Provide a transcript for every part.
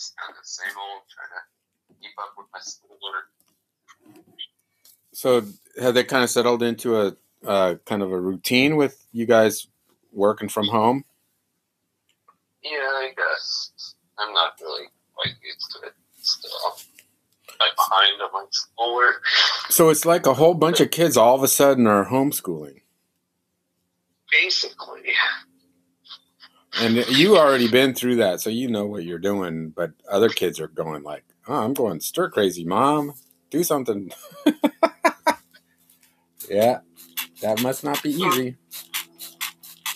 It's kind of the same old, trying to keep up with my schoolwork. So have they kind of settled into a uh, kind of a routine with you guys working from home? Yeah, I guess. I'm not really quite used to it still. I'm behind on my schoolwork. So it's like a whole bunch of kids all of a sudden are homeschooling. Basically. And you already been through that, so you know what you're doing. But other kids are going like, "Oh, I'm going stir crazy, mom. Do something." yeah, that must not be easy.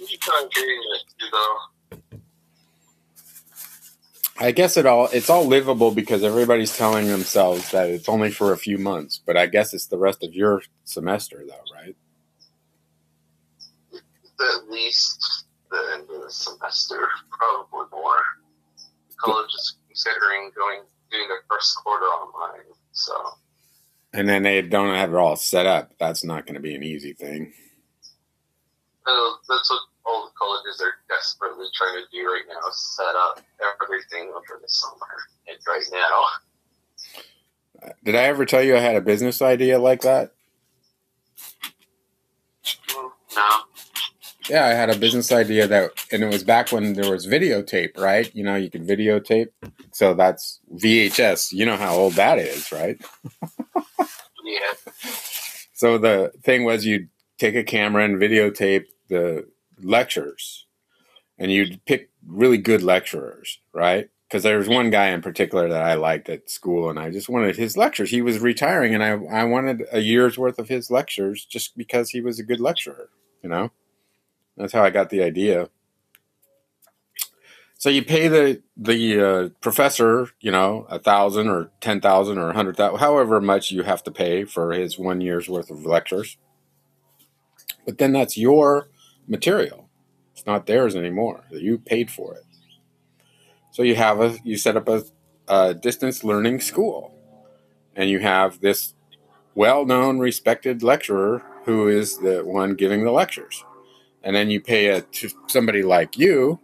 You can't get it, though. I guess it all it's all livable because everybody's telling themselves that it's only for a few months, but I guess it's the rest of your semester, though, right? At least the end the semester, probably more. College is considering going doing the first quarter online, so And then they don't have it all set up. That's not going to be an easy thing. uh, that's what all the colleges are desperately trying to do right now: set up everything over the summer. And right now, Did I ever tell you I had a business idea like that? no, Yeah, I had a business idea that, and it was back when there was videotape, right? You know, you could videotape. So that's VHS. You know how old that is, right? yeah, So the thing was, you'd take a camera and videotape the lectures, and you'd pick really good lecturers, right? Because there was one guy in particular that I liked at school, and I just wanted his lectures. He was retiring, and I I wanted a year's worth of his lectures just because he was a good lecturer. You know, that's how I got the idea. So you pay the the uh, professor, you know, a thousand or ten thousand or a hundred thousand, however much you have to pay for his one year's worth of lectures. But then that's your material; it's not theirs anymore. You paid for it. So you have a you set up a, a distance learning school, and you have this well-known, respected lecturer who is the one giving the lectures, and then you pay a to somebody like you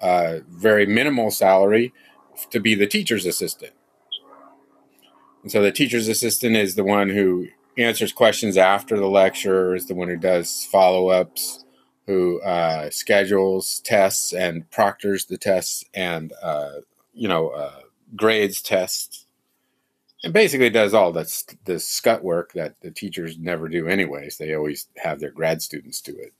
uh, very minimal salary to be the teacher's assistant. And so the teacher's assistant is the one who answers questions after the lecture, is the one who does follow ups, who uh, schedules tests and proctors the tests and, uh, you know, uh, grades tests. And basically does all this, this scut work that the teachers never do anyways. They always have their grad students do it.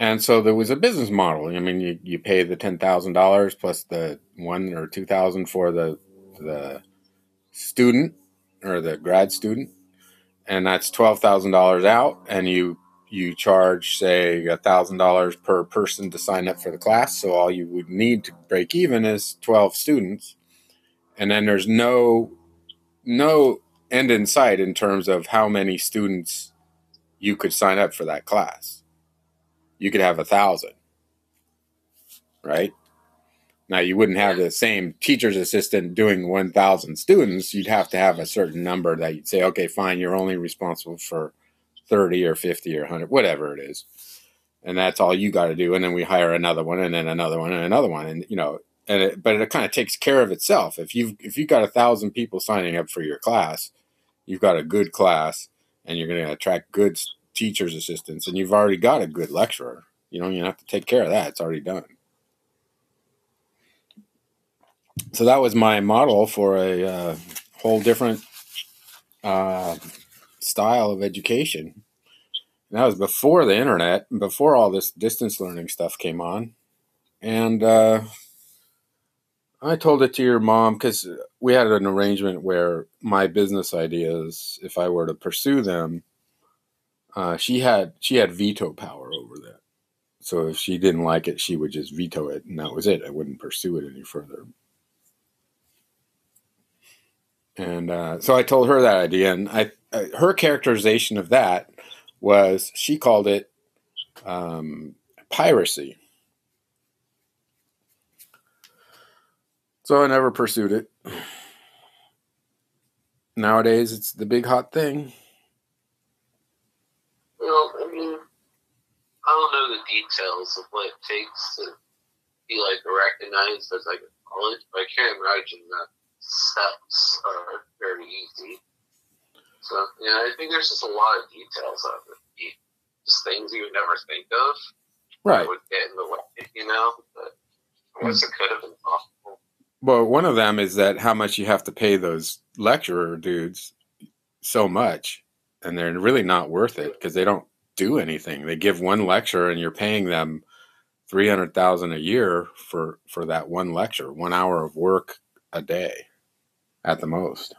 And so there was a business model. I mean, you, you pay the ten thousand dollars plus the one or two thousand for the the student or the grad student, and that's twelve thousand dollars out. And you you charge say a thousand dollars per person to sign up for the class. So all you would need to break even is twelve students, and then there's no no end in sight in terms of how many students you could sign up for that class you could have a thousand, right? Now you wouldn't have the same teacher's assistant doing 1,000 students. You'd have to have a certain number that you'd say, okay, fine, you're only responsible for 30 or 50 or 100, whatever it is. And that's all you got to do. And then we hire another one and then another one and another one. And, you know, and it, but it kind of takes care of itself. If you've, if you've got a thousand people signing up for your class, you've got a good class and you're going to attract good teacher's assistants and you've already got a good lecturer. You don't even have to take care of that. It's already done. So that was my model for a uh, whole different uh, style of education. And that was before the internet, before all this distance learning stuff came on. And uh, I told it to your mom because we had an arrangement where my business ideas, if I were to pursue them, uh, she had she had veto power over that. So if she didn't like it, she would just veto it, and that was it. I wouldn't pursue it any further. And uh, so I told her that idea, and I, uh, her characterization of that was she called it um, piracy. So I never pursued it. Nowadays, it's the big hot thing. Well, I mean, I don't know the details of what it takes to be like recognized as like a college, but I can't imagine that steps are very easy. So yeah, I think there's just a lot of details of it, just things you would never think of. Right. Would get in the way, you know. But I guess it could have been possible. Well, one of them is that how much you have to pay those lecturer dudes so much, and they're really not worth it because they don't do anything. They give one lecture, and you're paying them three hundred thousand a year for for that one lecture, one hour of work a day, at the most.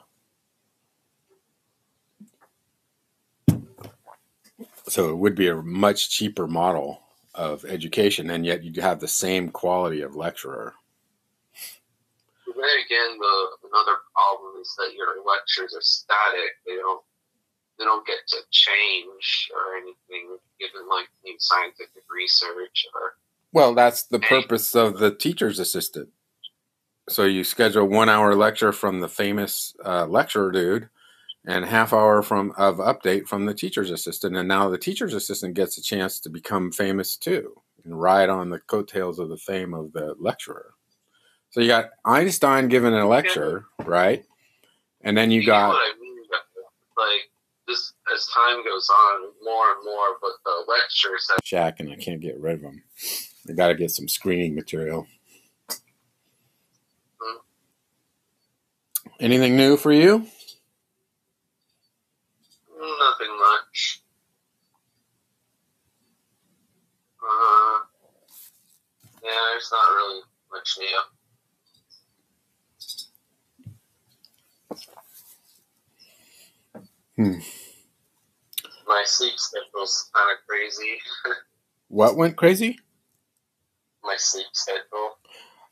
So it would be a much cheaper model of education, and yet you'd have the same quality of lecturer. Then again, the another problem is that your lectures are static. They don't they don't get to change or anything, given like new scientific research or. Well, that's the purpose of the teacher's assistant. So you schedule one hour lecture from the famous uh, lecturer dude, and half hour from of update from the teacher's assistant, and now the teacher's assistant gets a chance to become famous too and ride on the coattails of the fame of the lecturer. So you got Einstein giving a lecture, right? And then you You got what I mean? Like as time goes on, more and more, but the lectures that Shaq, and I can't get rid of them. I got to get some screening material. Hmm. Anything new for you? nothing much. Uh, yeah, there's not really much new. Hmm. My sleep schedule's kind of crazy. What went crazy? My sleep schedule.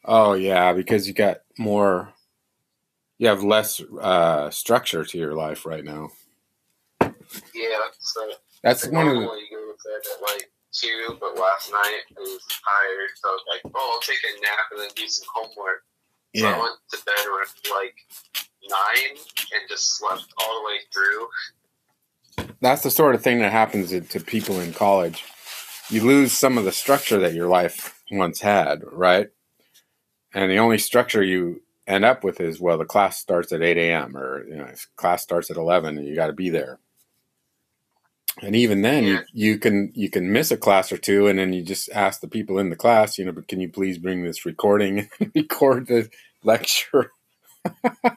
Oh yeah, because you got more. You have less uh, structure to your life right now. Yeah, so That's one of the. normally go to bed at like two, but last night I was tired, so I was like, "Oh, I'll take a nap and then do some homework." So I went to bed around like nine and just slept all the way through. That's the sort of thing that happens to, to people in college. You lose some of the structure that your life once had, right? And the only structure you end up with is well, the class starts at eight a.m. or you know, if class starts at eleven, and you got to be there. And even then, you, you can you can miss a class or two, and then you just ask the people in the class, you know, but can you please bring this recording and record the lecture?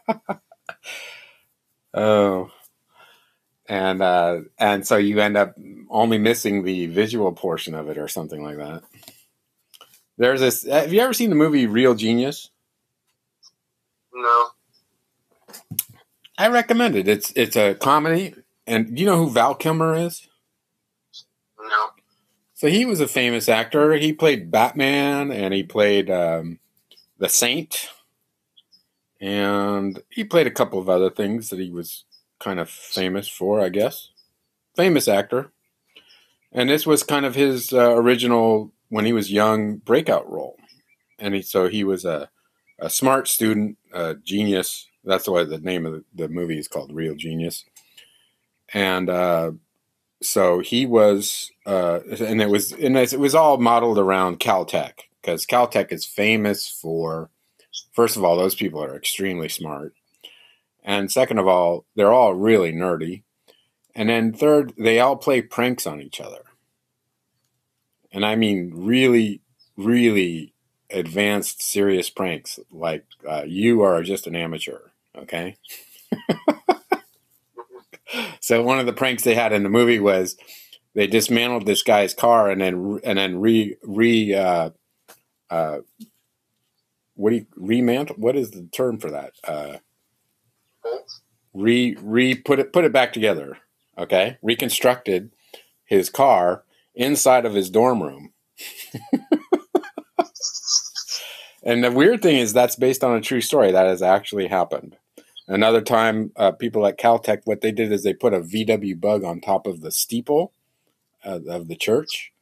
oh, and uh, and so you end up only missing the visual portion of it, or something like that. There's this. Have you ever seen the movie Real Genius? No, I recommend it. It's it's a comedy, and do you know who Val Kilmer is? no. So he was a famous actor. He played Batman, and he played um, the Saint, and he played a couple of other things that he was kind of famous for, I guess. Famous actor, and this was kind of his uh, original when he was young breakout role, and he, so he was a a smart student, a genius. That's why the name of the, movie is called Real Genius, and. Uh, so he was uh, and it was and it was all modeled around caltech because caltech is famous for first of all those people are extremely smart and second of all they're all really nerdy and then third they all play pranks on each other and i mean really really advanced serious pranks like uh, you are just an amateur okay so one of the pranks they had in the movie was they dismantled this guy's car and then and then re re uh, uh, what do you remantle? What is the term for that? Re re put it put it back together. Okay, reconstructed his car inside of his dorm room. and the weird thing is that's based on a true story that has actually happened. Another time, uh, people at Caltech, what they did is they put a VW bug on top of the steeple uh, of the church,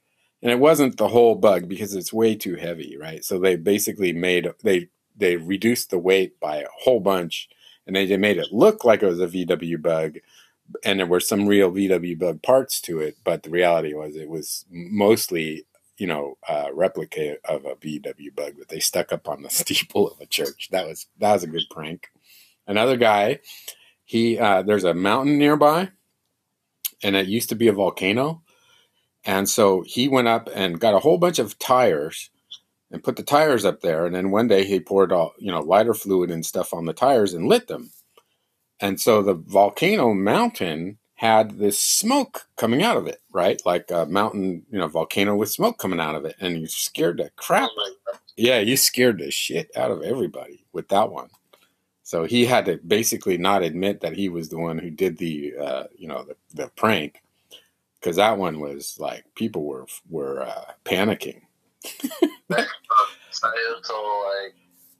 and it wasn't the whole bug because it's way too heavy, right? So they basically made they they reduced the weight by a whole bunch, and they, they made it look like it was a VW bug, and there were some real VW bug parts to it, but the reality was it was mostly you know a replica of a VW bug that they stuck up on the steeple of a church. That was that was a good prank. Another guy, he uh, there's a mountain nearby, and it used to be a volcano, and so he went up and got a whole bunch of tires and put the tires up there. And then one day he poured all you know lighter fluid and stuff on the tires and lit them. And so the volcano mountain had this smoke coming out of it, right? Like a mountain, you know, volcano with smoke coming out of it. And you scared the crap. Oh. Yeah, you scared the shit out of everybody with that one. So he had to basically not admit that he was the one who did the, uh, you know, the, the prank, because that one was like people were were uh, panicking. Societal, like,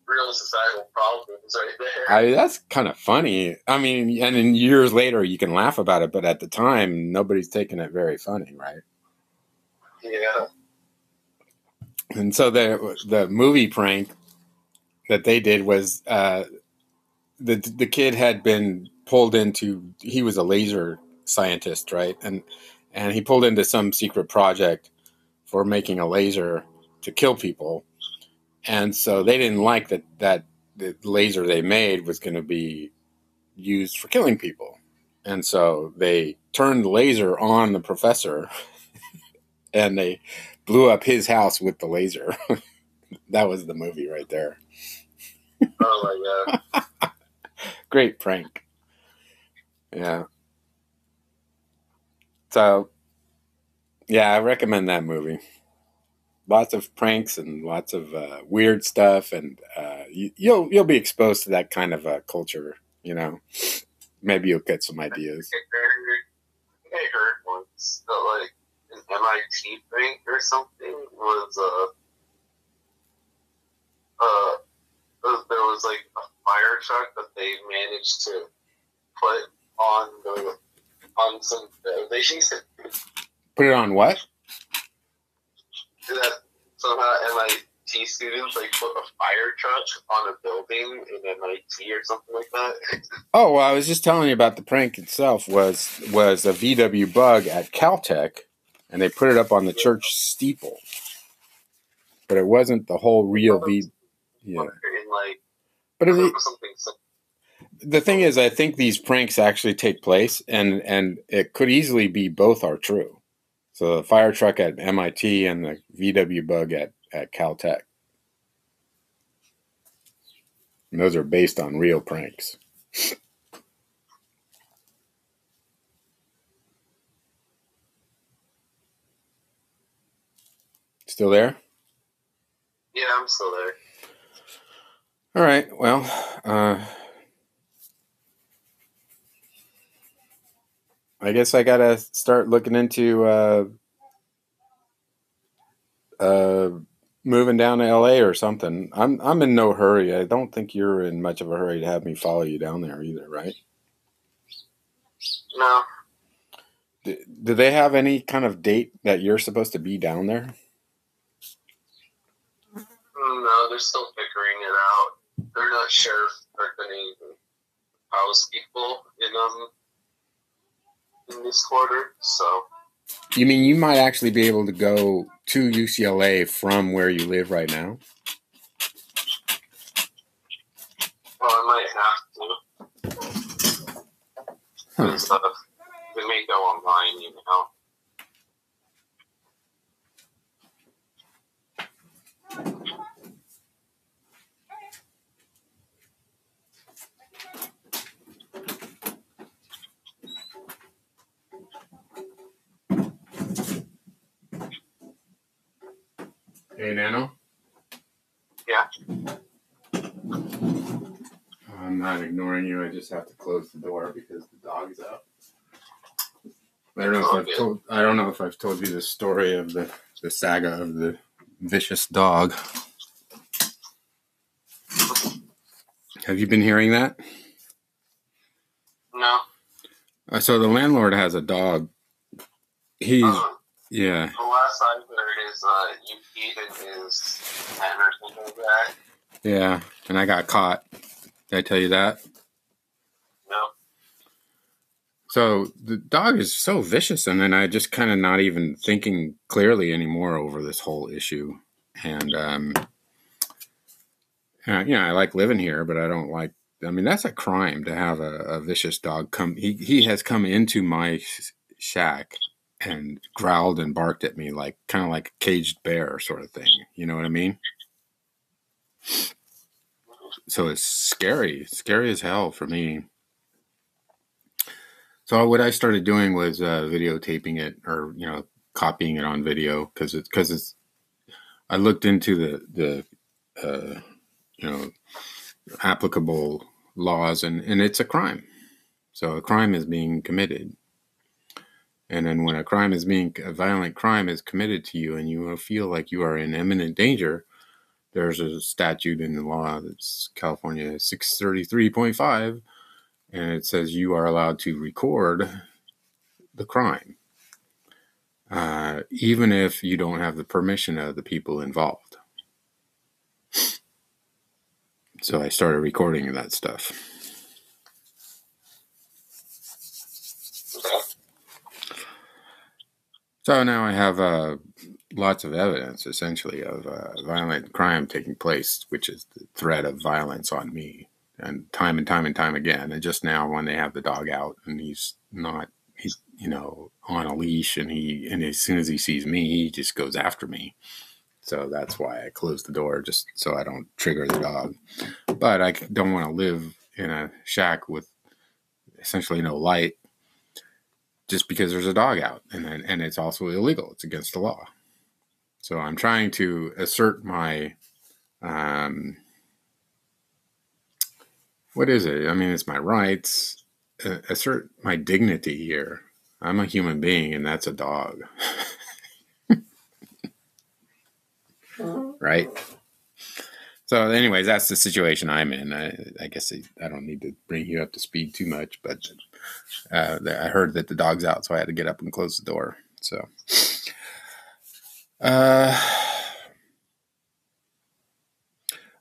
real societal problems right there. I, that's kind of funny. I mean, and then years later you can laugh about it, but at the time nobody's taking it very funny, right? yeah. And so the the movie prank that they did was uh, the the kid had been pulled into he was a laser scientist, right? And and he pulled into some secret project for making a laser to kill people. And so they didn't like that that the laser they made was going to be used for killing people. And so they turned the laser on the professor and they blew up his house with the laser. that was the movie right there. Oh my God. Great prank. Yeah. So, yeah, I recommend that movie. Lots of pranks and lots of uh, weird stuff, and uh, you, you'll you'll be exposed to that kind of uh, culture. You know, maybe you'll get some ideas. I heard, I heard once that like an MIT prank or something was uh uh uh, there was like a fire truck that they managed to put on the on some buildings Put it on what? That somehow MIT students like put a fire truck on a building in MIT or something like that. Oh, well, I was just telling you about the prank itself. Was was a VW bug at Caltech, and they put it up on the church steeple. But it wasn't the whole real V. Yeah, like but it, something the thing is, I think these pranks actually take place, and and it could easily be both are true. So the fire truck at MIT and the VW bug at at Caltech. And those are based on real pranks. Still there? Yeah, I'm still there. All right. Well, uh, I guess I gotta start looking into uh, uh, moving down to LA or something. I'm I'm in no hurry. I don't think you're in much of a hurry to have me follow you down there either, right? No, Do, do they have any kind of date that you're supposed to be down there? no, they're still figuring it out. They're not sure if they're going to even house people in um in this quarter. So You mean you might actually be able to go to UCLA from where you live right now? well, I might have to. Huh. Uh, they may go online, you know. Hey, Nano. Yeah. I'm not ignoring you. I just have to close the door because the dog's out. I don't know if I've told. I don't know if I've told you the story of the the saga of the vicious dog. Have you been hearing that? No. Uh, so the landlord has a dog. He's Uh, yeah. the last I heard is uh, you his pen or something like that. Yeah, and I got caught. Did I tell you that? No. So the dog is so vicious, and then I just kind of not even thinking clearly anymore over this whole issue. And um, uh, you know, I like living here, but I don't like. I mean, that's a crime to have a, a vicious dog come. He he has come into my shack and growled and barked at me like kind of like a caged bear sort of thing. You know what I mean? So it's scary, scary as hell for me. So what I started doing was uh, videotaping it, or you know, copying it on video because it's because it's. I looked into the the, uh, you know, applicable laws, and and it's a crime. So a crime is being committed, and then when a crime is being a violent crime is committed to you, and you feel like you are in imminent danger, there's a statute in the law that's California six thirty three point five and it says you are allowed to record the crime, uh, even if you don't have the permission of the people involved. So I started recording that stuff. So now I have uh, lots of evidence, essentially, of uh, violent crime taking place, which is the threat of violence on me and time and time and time again. And just now, when they have the dog out and he's not, he's you know on a leash, and he and as soon as he sees me, he just goes after me. So that's why I close the door just so I don't trigger the dog. But I don't want to live in a shack with essentially no light just because there's a dog out and and it's also illegal. It's against the law. So I'm trying to assert my um, what is it? I mean, it's my rights, uh, assert my dignity here. I'm a human being, and that's a dog. right? So, anyways, that's the situation I'm in. I, I guess I, I, don't need to bring you up to speed too much, but uh, I heard that the dog's out, so I had to get up and close the door. So, uh,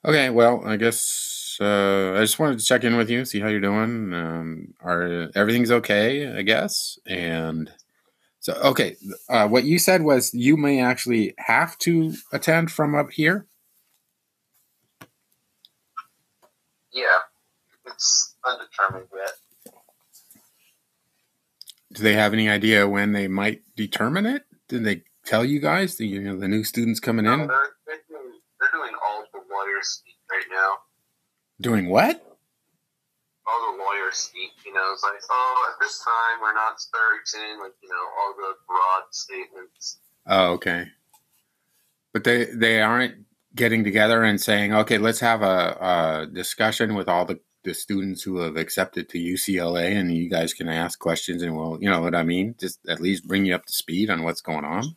okay, well, I guess uh, I just wanted to check in with you, see how you're doing. Um, are everything's okay, I guess. And so, okay, uh, what you said was you may actually have to attend from up here. Yeah, it's undetermined yet. Do they have any idea when they might determine it? Did they tell you guys? The, you know, the new students coming no, in. They're, they're, doing, they're doing all the lawyers right now. Doing what? All the lawyers speak, you know, it's like, oh, at this time we're not searching, like, you know, all the broad statements. Oh, okay. But they they aren't getting together and saying, okay, let's have a, a discussion with all the, the students who have accepted to UCLA, and you guys can ask questions, and we'll, you know what I mean, just at least bring you up to speed on what's going on.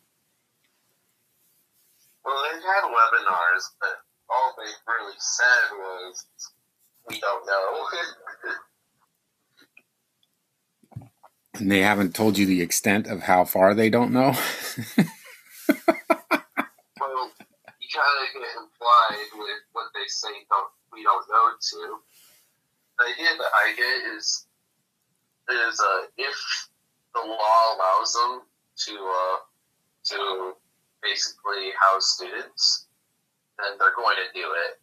Well, they've had webinars, but all they really said was we don't know. and they haven't told you the extent of how far they don't know? well, you kind of get implied with what they say don't, we don't know to. The idea that I get is, is uh, if the law allows them to, uh, to basically house students, then they're going to do it.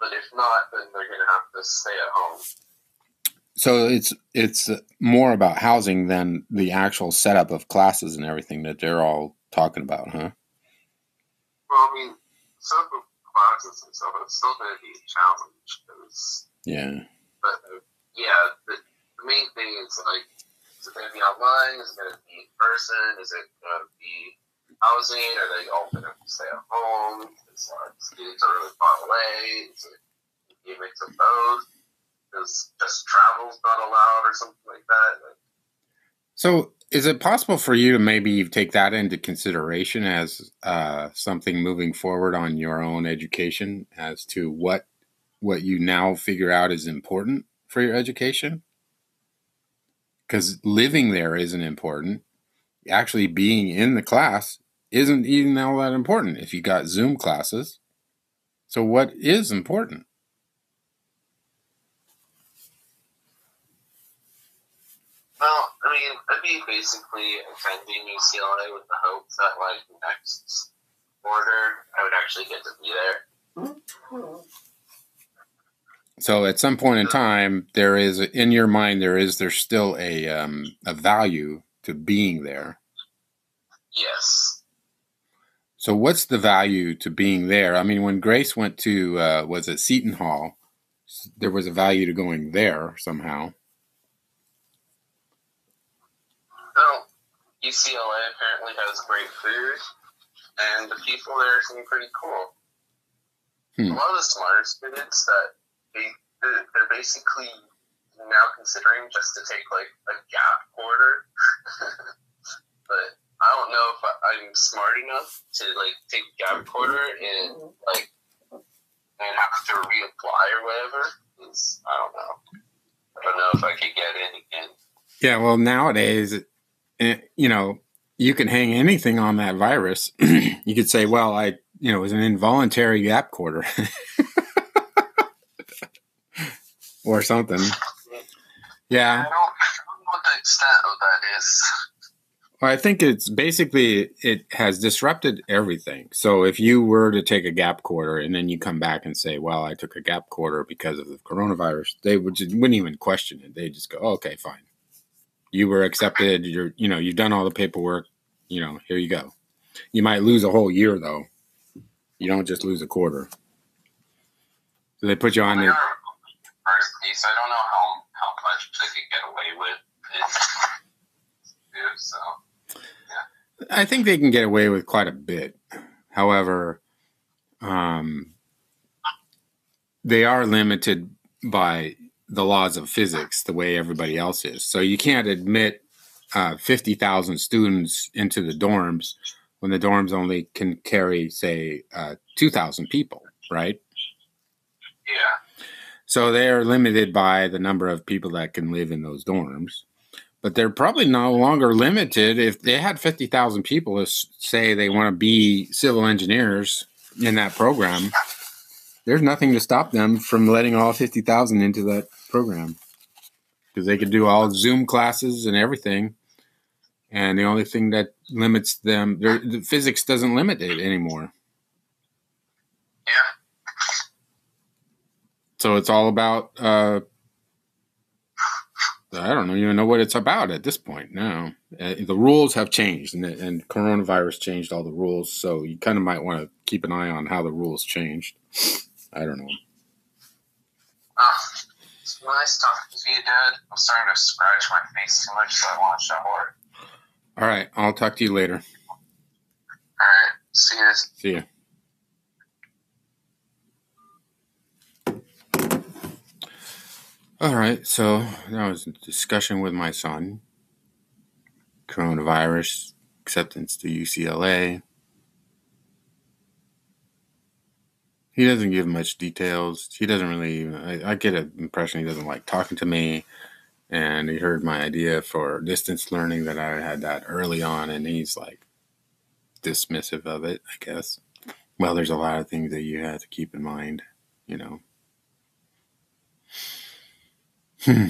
But if not, then they're going to have to stay at home. So it's it's more about housing than the actual setup of classes and everything that they're all talking about, huh? Well, I mean, setup of classes and stuff it's still going to be a challenge because yeah. But yeah, the, the main thing is like, is it going to be online? Is it going to be in person? Is it going to be housing? Are they all going to stay at home? Is our students are really far away? Is it a mix of both? Is just travel's not allowed or something like that? So, is it possible for you to maybe take that into consideration as uh, something moving forward on your own education as to what what you now figure out is important for your education? Because living there isn't important. Actually, being in the class isn't even all that important if you got Zoom classes. So, what is important? Well, I mean, I'd be basically attending UCLA with the hopes that, like, next quarter, I would actually get to be there. Hmm. So at some point in time, there is in your mind there is there's still a um, a value to being there. Yes. So what's the value to being there? I mean, when Grace went to uh, was it Seton Hall, there was a value to going there somehow. Well, UCLA apparently has great food, and the people there seem pretty cool. Hmm. A lot of the smarter students that they they're basically now considering just to take like a gap quarter, but I don't know if I'm smart enough to like take gap quarter and like and have to reapply or whatever. It's, I don't know. I don't know if I could get in again. Yeah, well, nowadays, eh, you know, you can hang anything on that virus. you could say, well, I, you know, it was an involuntary gap quarter or something. I Yeah. don't, I don't know what the extent of that is. Well, I think it's basically it has disrupted everything. So if you were to take a gap quarter and then you come back and say, "Well, I took a gap quarter because of the coronavirus," they would just, wouldn't even question it. They just go, oh, "Okay, fine. You were accepted. You're you know you've done all the paperwork. You know, here you go. You might lose a whole year though. You don't just lose a quarter. So they put you on We the I don't know how, how much they could get away with. It, so I think they can get away with quite a bit. However, um, they are limited by the laws of physics the way everybody else is. So you can't admit uh, 50,000 students into the dorms when the dorms only can carry, say, uh, 2,000 people, right? yeah, So they are limited by the number of people that can live in those dorms. But they're probably no longer limited. If they had 50,000 people say they want to be civil engineers in that program, there's nothing to stop them from letting all 50,000 into that program because they could do all Zoom classes and everything. And the only thing that limits them, the physics doesn't limit it anymore. yeah. So it's all about uh I don't know, even know what it's about at this point now. Uh, the rules have changed, and, and coronavirus changed all the rules. So you kind of might want to keep an eye on how the rules changed. I don't know. It's nice talking to you, Dad. I'm starting to scratch my face too much, so I want to shower. All right, I'll talk to you later. All right, see you. See ya. All right, so that was a discussion with my son. Coronavirus acceptance to UCLA. He doesn't give much details. He doesn't really. I, I get an impression he doesn't like talking to me. And he heard my idea for distance learning that I had that early on, and he's like dismissive of it. I guess. Well, there's a lot of things that you have to keep in mind, you know. Hmm.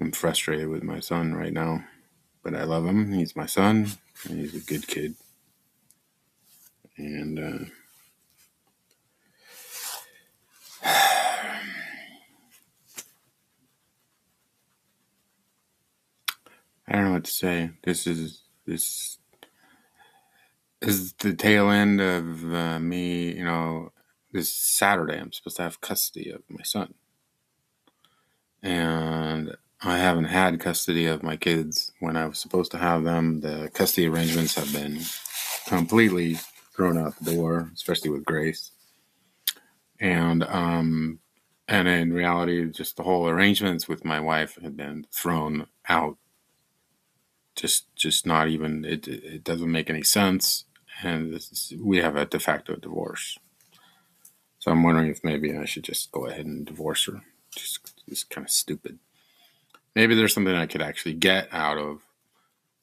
I'm frustrated with my son right now, but I love him. He's my son, and he's a good kid. And uh, I don't know what to say. This is this is the tail end of uh, me. You know, this Saturday I'm supposed to have custody of my son, and I haven't had custody of my kids. When I was supposed to have them. The custody arrangements have been completely thrown out the door, especially with Grace, and um, and in reality, just the whole arrangements with my wife had been thrown out. Just just not even it it doesn't make any sense. And is, we have a de facto divorce. So i'm wondering if maybe i should just go ahead and divorce her just it's kind of stupid maybe there's something i could actually get out of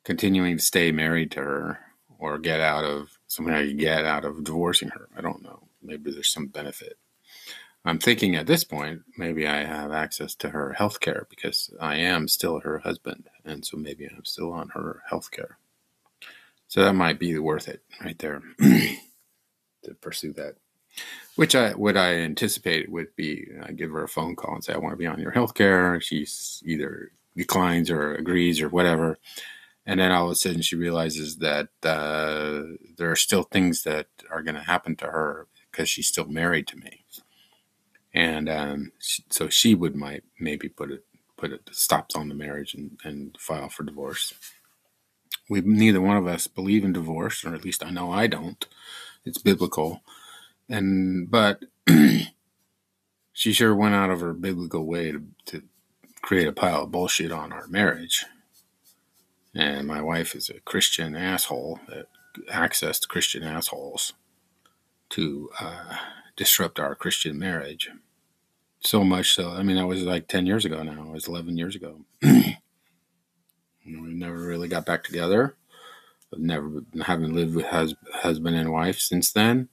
continuing to stay married to her or get out of something i could get out of divorcing her i don't know maybe there's some benefit I'm thinking at this point, maybe I have access to her health care because I am still her husband. And so maybe I'm still on her health care. So that might be worth it right there to pursue that. Which I would I anticipate would be I give her a phone call and say I want to be on your health care. She's either declines or agrees or whatever. And then all of a sudden she realizes that uh, there are still things that are going to happen to her because she's still married to me and um, so she would might maybe put it put it stops on the marriage and, and file for divorce. We neither one of us believe in divorce, or at least I know I don't. It's biblical, and but she sure went out of her biblical way to, to create a pile of bullshit on our marriage. And my wife is a Christian asshole that accessed Christian assholes to uh, disrupt our Christian marriage so much so. I mean, that was like 10 years ago now. It was 11 years ago. we never really got back together. I've never haven't lived with hus- husband and wife since then.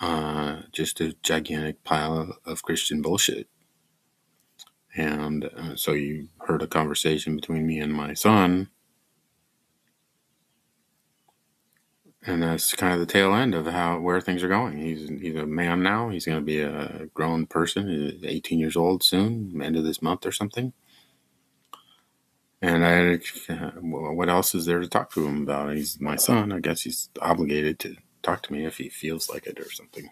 Uh, just a gigantic pile of Christian bullshit. And uh, so you heard a conversation between me and my son and that's kind of the tail end of how where things are going. He's he's a man now. He's going to be a grown person. He's 18 years old soon, end of this month or something. And I, what else is there to talk to him about? He's my son. I guess he's obligated to talk to me if he feels like it or something.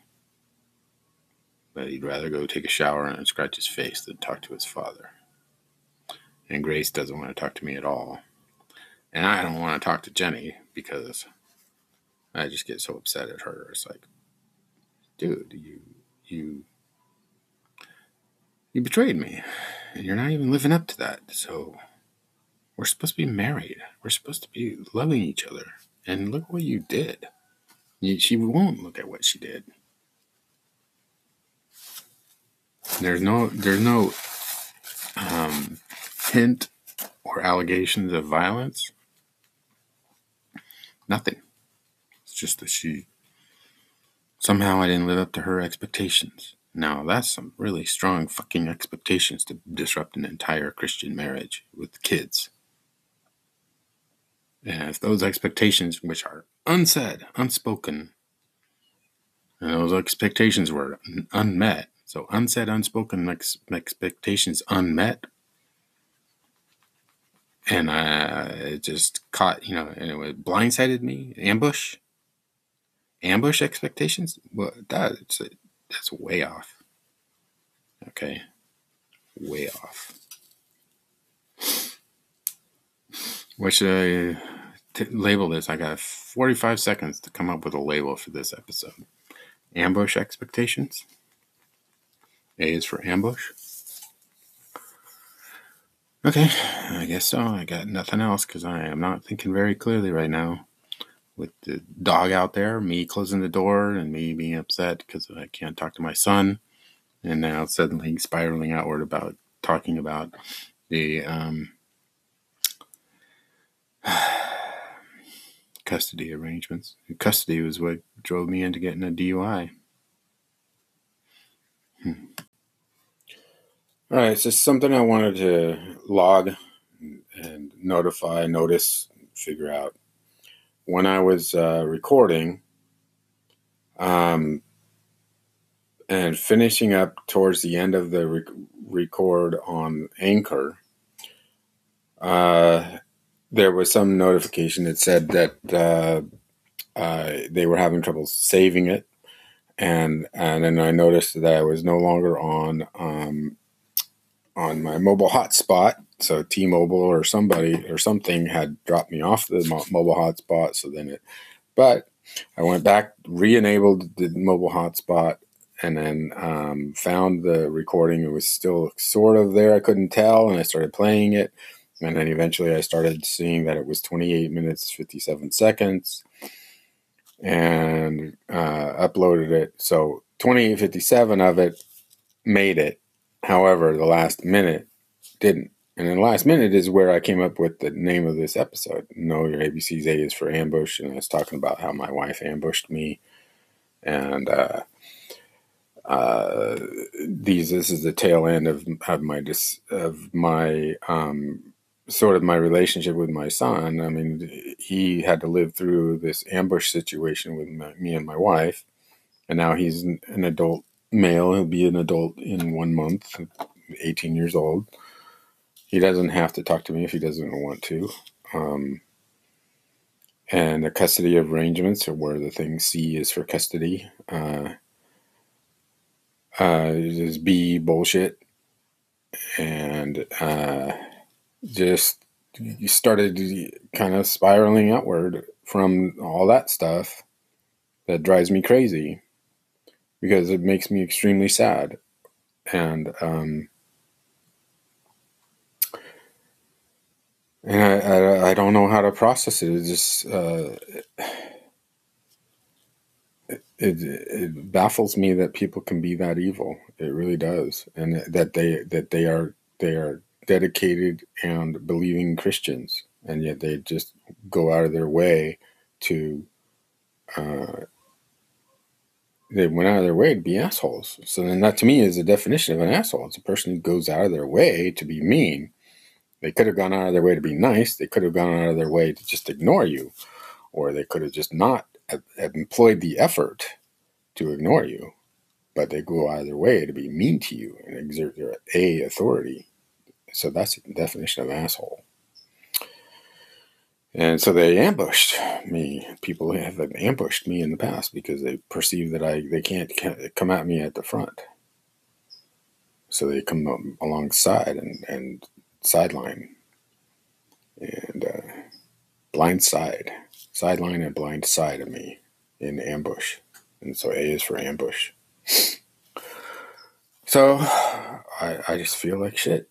But he'd rather go take a shower and scratch his face than talk to his father. And Grace doesn't want to talk to me at all. And I don't want to talk to Jenny because I just get so upset at her. It's like, dude, you you you betrayed me, and you're not even living up to that. So we're supposed to be married. We're supposed to be loving each other. And look what you did. She won't look at what she did. There's no there's no um, hint or allegations of violence. Nothing. It's just that she somehow I didn't live up to her expectations. Now that's some really strong fucking expectations to disrupt an entire Christian marriage with kids. And if those expectations, which are unsaid, unspoken, and those expectations were unmet, so unsaid, unspoken ex- expectations unmet, and uh, it just caught, you know, and it blindsided me, ambush? Ambush expectations, well, that's that's way off. Okay, way off. What should I t- label this? I got 45 seconds to come up with a label for this episode. Ambush expectations. A is for ambush. Okay, I guess so. I got nothing else because I am not thinking very clearly right now with the dog out there, me closing the door, and me being upset because I can't talk to my son, and now suddenly spiraling outward about talking about the um, custody arrangements. Custody was what drove me into getting a DUI. Hmm. All right, just something I wanted to log and notify, notice, figure out when I was uh, recording um, and finishing up towards the end of the rec- record on Anchor, uh, there was some notification that said that uh, uh they were having trouble saving it. And, and then I noticed that I was no longer on um, on my mobile hotspot so T-Mobile or somebody or something had dropped me off the mobile hotspot. So then it, but I went back, re-enabled the mobile hotspot, and then um, found the recording. It was still sort of there. I couldn't tell, and I started playing it, and then eventually I started seeing that it was 28 minutes 57 seconds, and uh, uploaded it. So 2857 of it made it. However, the last minute didn't. And then last minute is where I came up with the name of this episode. No, your ABC's A is for ambush, and I was talking about how my wife ambushed me, and uh, uh, these this is the tail end of of my dis, of my um, sort of my relationship with my son. I mean, he had to live through this ambush situation with my, me and my wife, and now he's an, adult male. He'll be an adult in one month, eighteen years old. He doesn't have to talk to me if he doesn't want to. Um, and the custody arrangements are where the thing C is for custody. Uh, uh, is B bullshit, and uh, just started kind of spiraling outward from all that stuff that drives me crazy because it makes me extremely sad and um, and I, I, I, don't know how to process it. It just uh, it, it, it baffles me that people can be that evil. It really does, and that they that they are they are dedicated and believing Christians, and yet they just go out of their way to. Uh, they went out of their way to be assholes. So then that to me is the definition of an asshole. It's a person who goes out of their way to be mean they could have gone out of their way to be nice. They could have gone out of their way to just ignore you, or they could have just not have, employed the effort to ignore you. But they go out of their way to be mean to you and exert their a authority. So that's the definition of asshole. And so they ambushed me. People have ambushed me in the past because they perceive that I they can't come at me at the front. So they come alongside and, and sideline and uh, blind side, sideline and blind side of me in ambush. And so A is for ambush. So I, I just feel like shit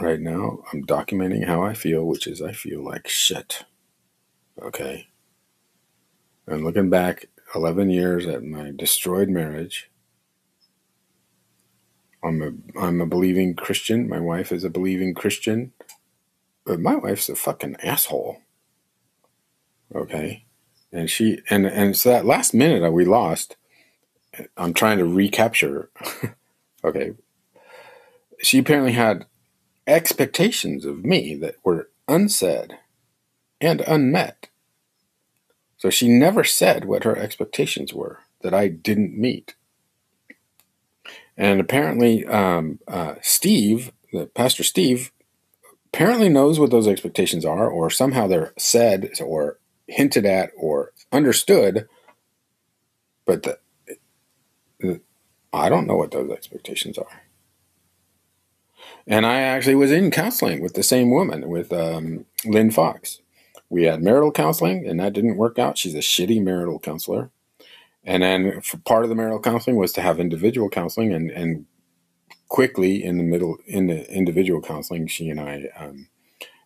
right now. I'm documenting how I feel, which is I feel like shit. Okay. I'm looking back 11 years at my destroyed marriage I'm a I'm a believing Christian. My wife is a believing Christian. But my wife's a fucking asshole. Okay? And she and and so that last minute that we lost, I'm trying to recapture. okay. She apparently had expectations of me that were unsaid and unmet. So she never said what her expectations were that I didn't meet. And apparently, um, uh, Steve, the Pastor Steve, apparently knows what those expectations are, or somehow they're said or hinted at or understood. But the, the, I don't know what those expectations are. And I actually was in counseling with the same woman, with um, Lynn Fox. We had marital counseling, and that didn't work out. She's a shitty marital counselor. And then part of the marital counseling was to have individual counseling, and and quickly in the middle in the individual counseling, she and I. Um,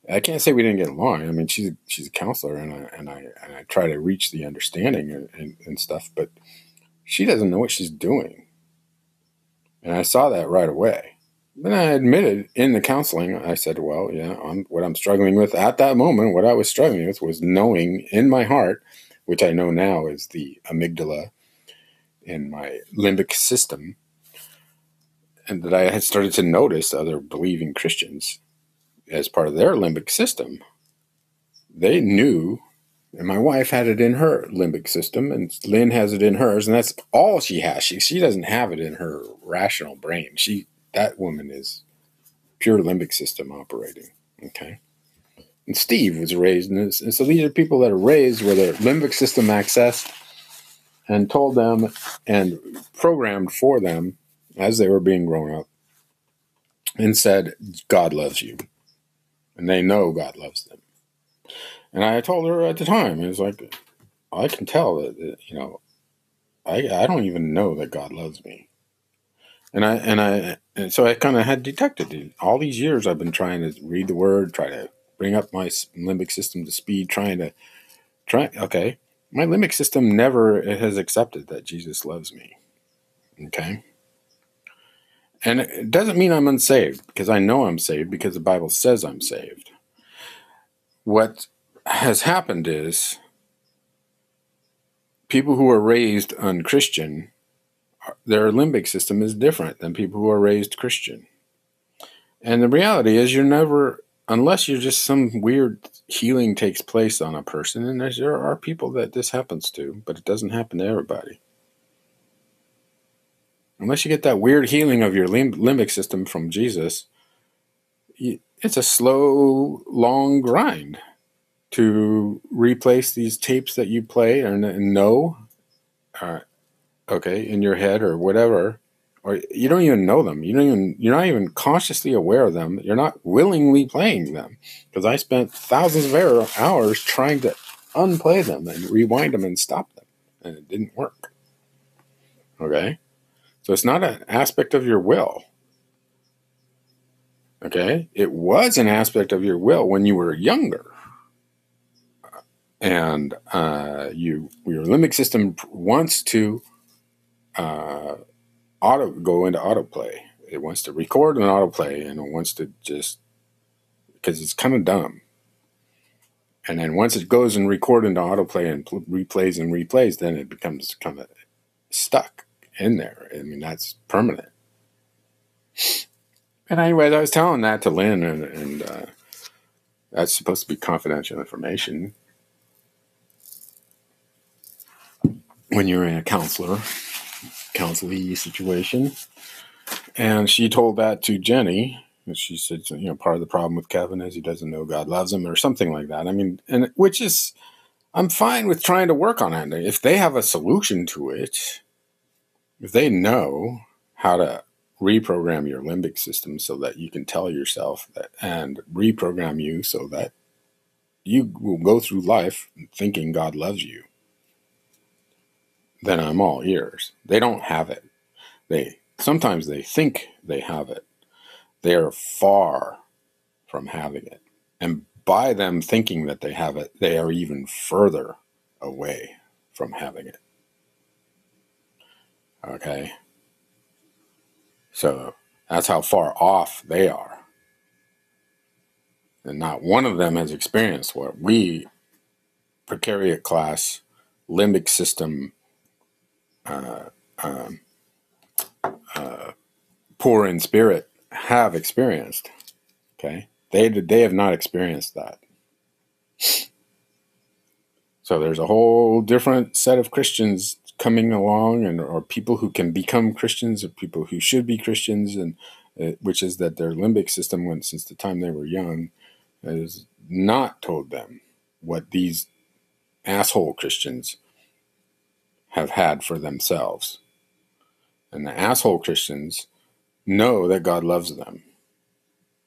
I can't say we didn't get along. I mean, she's she's a counselor, and I and I and I try to reach the understanding and, and, and stuff, but she doesn't know what she's doing, and I saw that right away. Then I admitted in the counseling, I said, "Well, yeah, I'm, what I'm struggling with at that moment, what I was struggling with was knowing in my heart which I know now is the amygdala in my limbic system, and that I had started to notice other believing Christians as part of their limbic system. They knew, and my wife had it in her limbic system, and Lynn has it in hers, and that's all she has. She she doesn't have it in her rational brain. She that woman is pure limbic system operating. Okay. And Steve was raised in this. And so these are people that are raised where their limbic system accessed and told them and programmed for them as they were being grown up and said, God loves you. And they know God loves them. And I told her at the time, it was like, I can tell that, that you know, I, I don't even know that God loves me. And I, and I, and so I kind of had detected it. All these years I've been trying to read the word, try to bring up my limbic system to speed, trying to try. Okay, my limbic system never has accepted that Jesus loves me. Okay. And it doesn't mean I'm unsaved because I know I'm saved because the Bible says I'm saved. What has happened is people who are raised unchristian their limbic system is different than people who are raised Christian. And the reality is, you're never, unless you're just some weird healing takes place on a person, and there are people that this happens to, but it doesn't happen to everybody. Unless you get that weird healing of your limb, limbic system from Jesus, it's a slow, long grind to replace these tapes that you play and know, uh, okay, in your head or whatever, or you don't even know them. You don't even you're not even consciously aware of them. You're not willingly playing them because I spent thousands of hours trying to unplay them and rewind them and stop them, and it didn't work. Okay, so it's not an aspect of your will. Okay, it was an aspect of your will when you were younger and uh, you your limbic system wants to uh, auto go into autoplay. It wants to record an autoplay, and it wants to just because it's kind of dumb. And then once it goes and record into autoplay and pl- replays and replays, then it becomes kind of stuck in there. I mean, that's permanent. And anyways, I was telling that to Lynn, and, and uh, that's supposed to be confidential information. when you're in a counselor, counselee situation. And she told that to Jenny. She said, you know, part of the problem with Kevin is he doesn't know God loves him or something like that. I mean, and which is, I'm fine with trying to work on it. If they have a solution to it, if they know how to reprogram your limbic system so that you can tell yourself that and reprogram you so that you will go through life thinking God loves you then I'm all ears. They don't have it. They sometimes they think they have it. They are far from having it. And by them thinking that they have it, they are even further away from having it. Okay? So that's how far off they are. And not one of them has experienced what we, precariat class, limbic system uh, um, uh, poor in spirit have experienced. Okay, they they have not experienced that. So there's a whole different set of Christians coming along, and or people who can become Christians, or people who should be Christians, and uh, which is that their limbic system went since the time they were young has not told them what these asshole Christians have had for themselves. And the asshole Christians know that God loves them.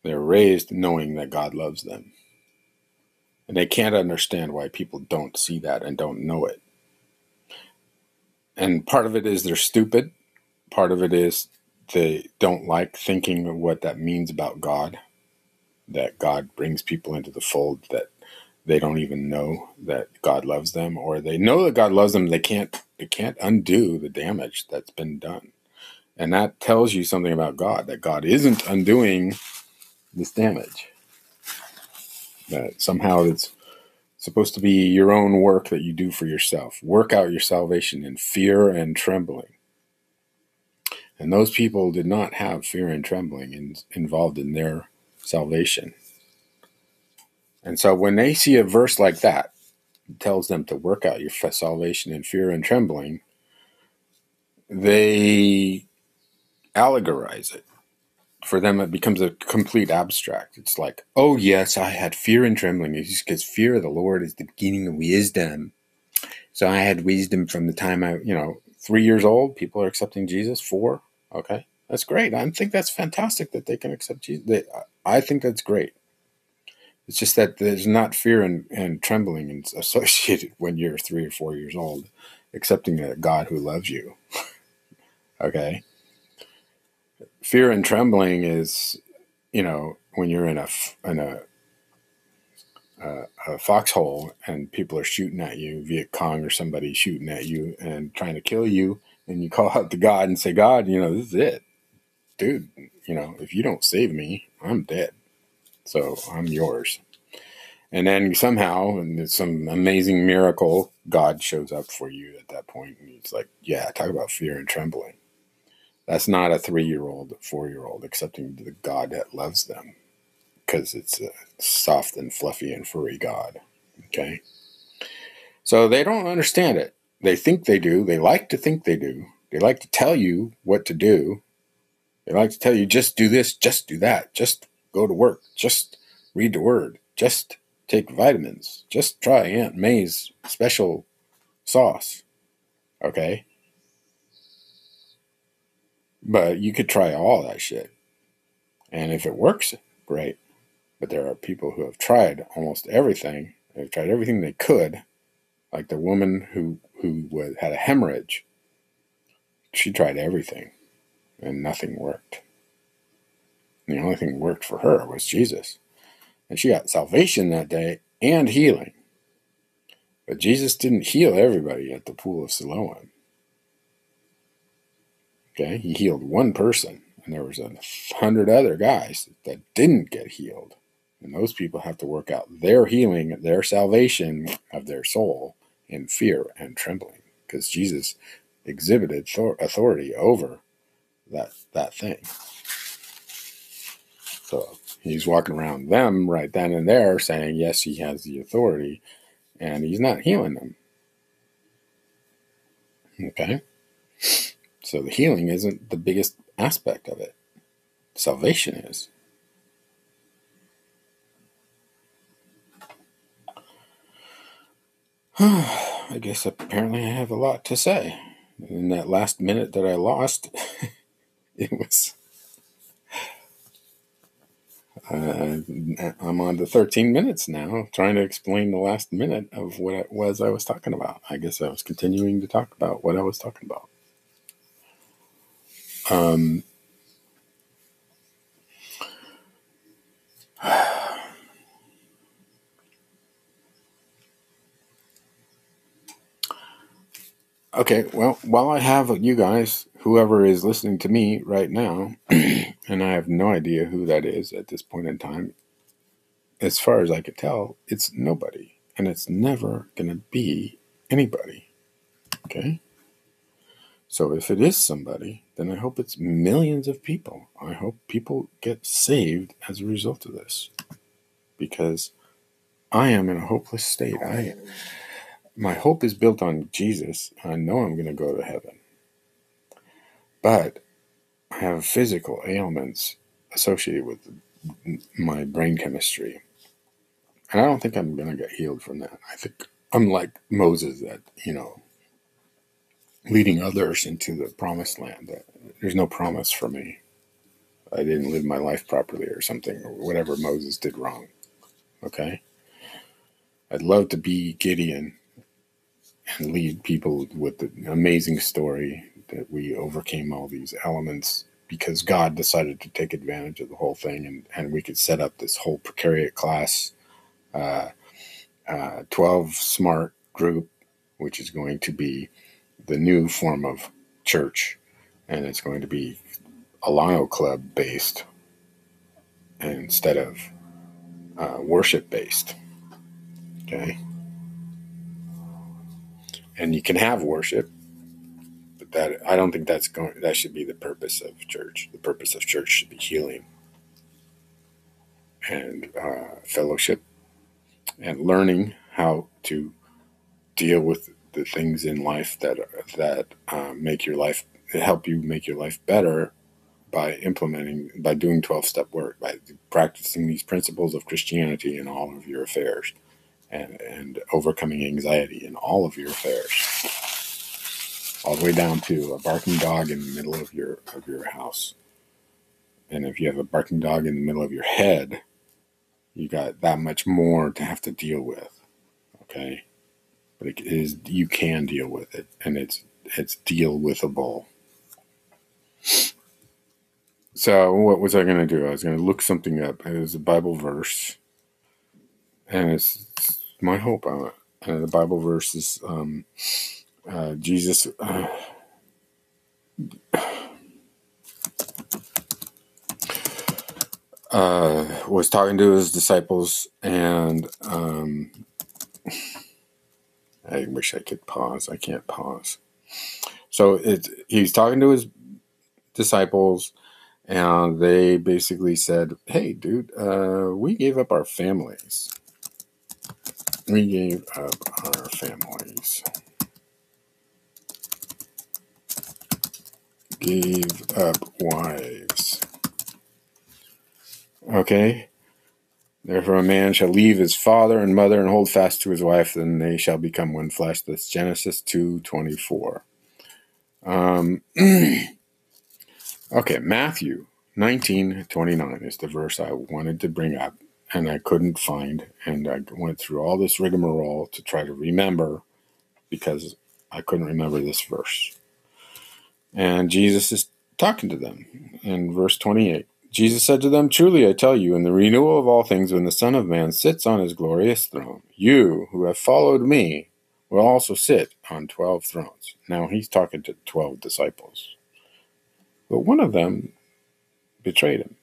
They're raised knowing that God loves them. And they can't understand why people don't see that and don't know it. And part of it is they're stupid. Part of it is they don't like thinking of what that means about God. That God brings people into the fold that they don't even know that God loves them, or they know that God loves them. They can't they can't undo the damage that's been done, and that tells you something about God that God isn't undoing this damage. That somehow it's supposed to be your own work that you do for yourself. Work out your salvation in fear and trembling. And those people did not have fear and trembling in, involved in their salvation. And so when they see a verse like that, it tells them to work out your salvation in fear and trembling, they allegorize it. For them, it becomes a complete abstract. It's like, oh, yes, I had fear and trembling It's because fear of the Lord is the beginning of wisdom. So I had wisdom from the time I, you know, three years old. People are accepting Jesus. Four, okay, that's great. I think that's fantastic that they can accept Jesus. Uh, I think that's great. It's just that there's not fear and, and trembling associated when you're three or four years old, accepting a God who loves you. okay? Fear and trembling is, you know, when you're in a, in a, a, a foxhole and people are shooting at you, Viet Cong or somebody shooting at you and trying to kill you, and you call out to God and say, God, you know, this is it. Dude, you know, if you don't save me, I'm dead. So I'm yours. And then somehow, and some amazing miracle, God shows up for you at that. And it's like, yeah, talk about fear and trembling. That's not a three year old, four year old accepting the God that loves them because it's a soft and fluffy and furry God. Okay. So they don't understand it. They think they do. They like to think they do. They like to tell you what to do. They like to tell you, just do this, just do that, just go to work, just read the word, just take vitamins, just try Aunt May's special sauce. Okay? But you could try all that shit. And if it works, great. But there are people who have tried almost everything. They've tried everything they could. Like the woman who, who was, had a hemorrhage. She tried everything and nothing worked. And the only thing that worked for her was Jesus. And she got salvation that day and healing. But Jesus didn't heal everybody at the pool of Siloam. Okay, he healed one person, and there was a hundred other guys that didn't get healed. And those people have to work out their healing, their salvation of their soul in fear and trembling, because Jesus exhibited authority over that that thing. So he's walking around them right then and there, saying yes, he has the authority, and he's not healing them. Okay. So the healing isn't the biggest aspect of it. Salvation is. I guess apparently I have a lot to say. In that last minute that I lost, it was. Uh, I'm on to 13 minutes now, trying to explain the last minute of what it was I was talking about. I guess I was continuing to talk about what I was talking about. Um, okay, well, while I have you guys, whoever is listening to me right now, and I have no idea who that is at this point in time, as far as I could tell, it's nobody. And it's never going to be anybody. Okay? So if it is somebody, then I hope it's millions of people. I hope people get saved as a result of this. Because I am in a hopeless state. I my hope is built on Jesus. I know I'm going to go to heaven. But I have physical ailments associated with my brain chemistry. And I don't think I'm going to get healed from that. I think I'm like Moses that, you know, leading others into the promised land. that There's no promise for me. I didn't live my life properly or something, or whatever Moses did wrong. Okay? I'd love to be Gideon lead people with the amazing story that we overcame all these elements because God decided to take advantage of the whole thing and, and we could set up this whole precariat class uh, uh, 12 smart group, which is going to be the new form of church, and it's going to be a Lion Club based instead of uh, worship based. Okay, and you can have worship, but that I don't think that's going. That should be the purpose of church. The purpose of church should be healing and uh, fellowship and learning how to deal with the things in life that that um, make your life help you make your life better by implementing by doing 12 step work by practicing these principles of christianity in all of your affairs and and overcoming anxiety in all of your affairs all the way down to a barking dog in the middle of your of your house and if you have a barking dog in the middle of your head you got that much more to have to deal with okay but it is you can deal with it, and it's it's deal withable. So what was I going to do? I was going to look something up. It was a Bible verse, and it's, it's my hope. Uh, and the Bible verse is um, uh, Jesus. Uh, uh, was talking to his disciples, and um, I wish I could pause. I can't pause. So it's he's talking to his disciples, and they basically said, "Hey, dude, uh, we gave up our families. We gave up our families. Gave up wives." Okay. Therefore, a man shall leave his father and mother and hold fast to his wife, then they shall become one flesh. That's Genesis two twenty four. Um, okay, Matthew nineteen twenty nine is the verse I wanted to bring up, and I couldn't find, and I went through all this rigmarole to try to remember because I couldn't remember this verse. And Jesus is talking to them in verse 28. Jesus said to them, Truly I tell you, in the renewal of all things, when the Son of Man sits on his glorious throne, you who have followed me will also sit on twelve thrones. Now he's talking to twelve disciples. But one of them betrayed him.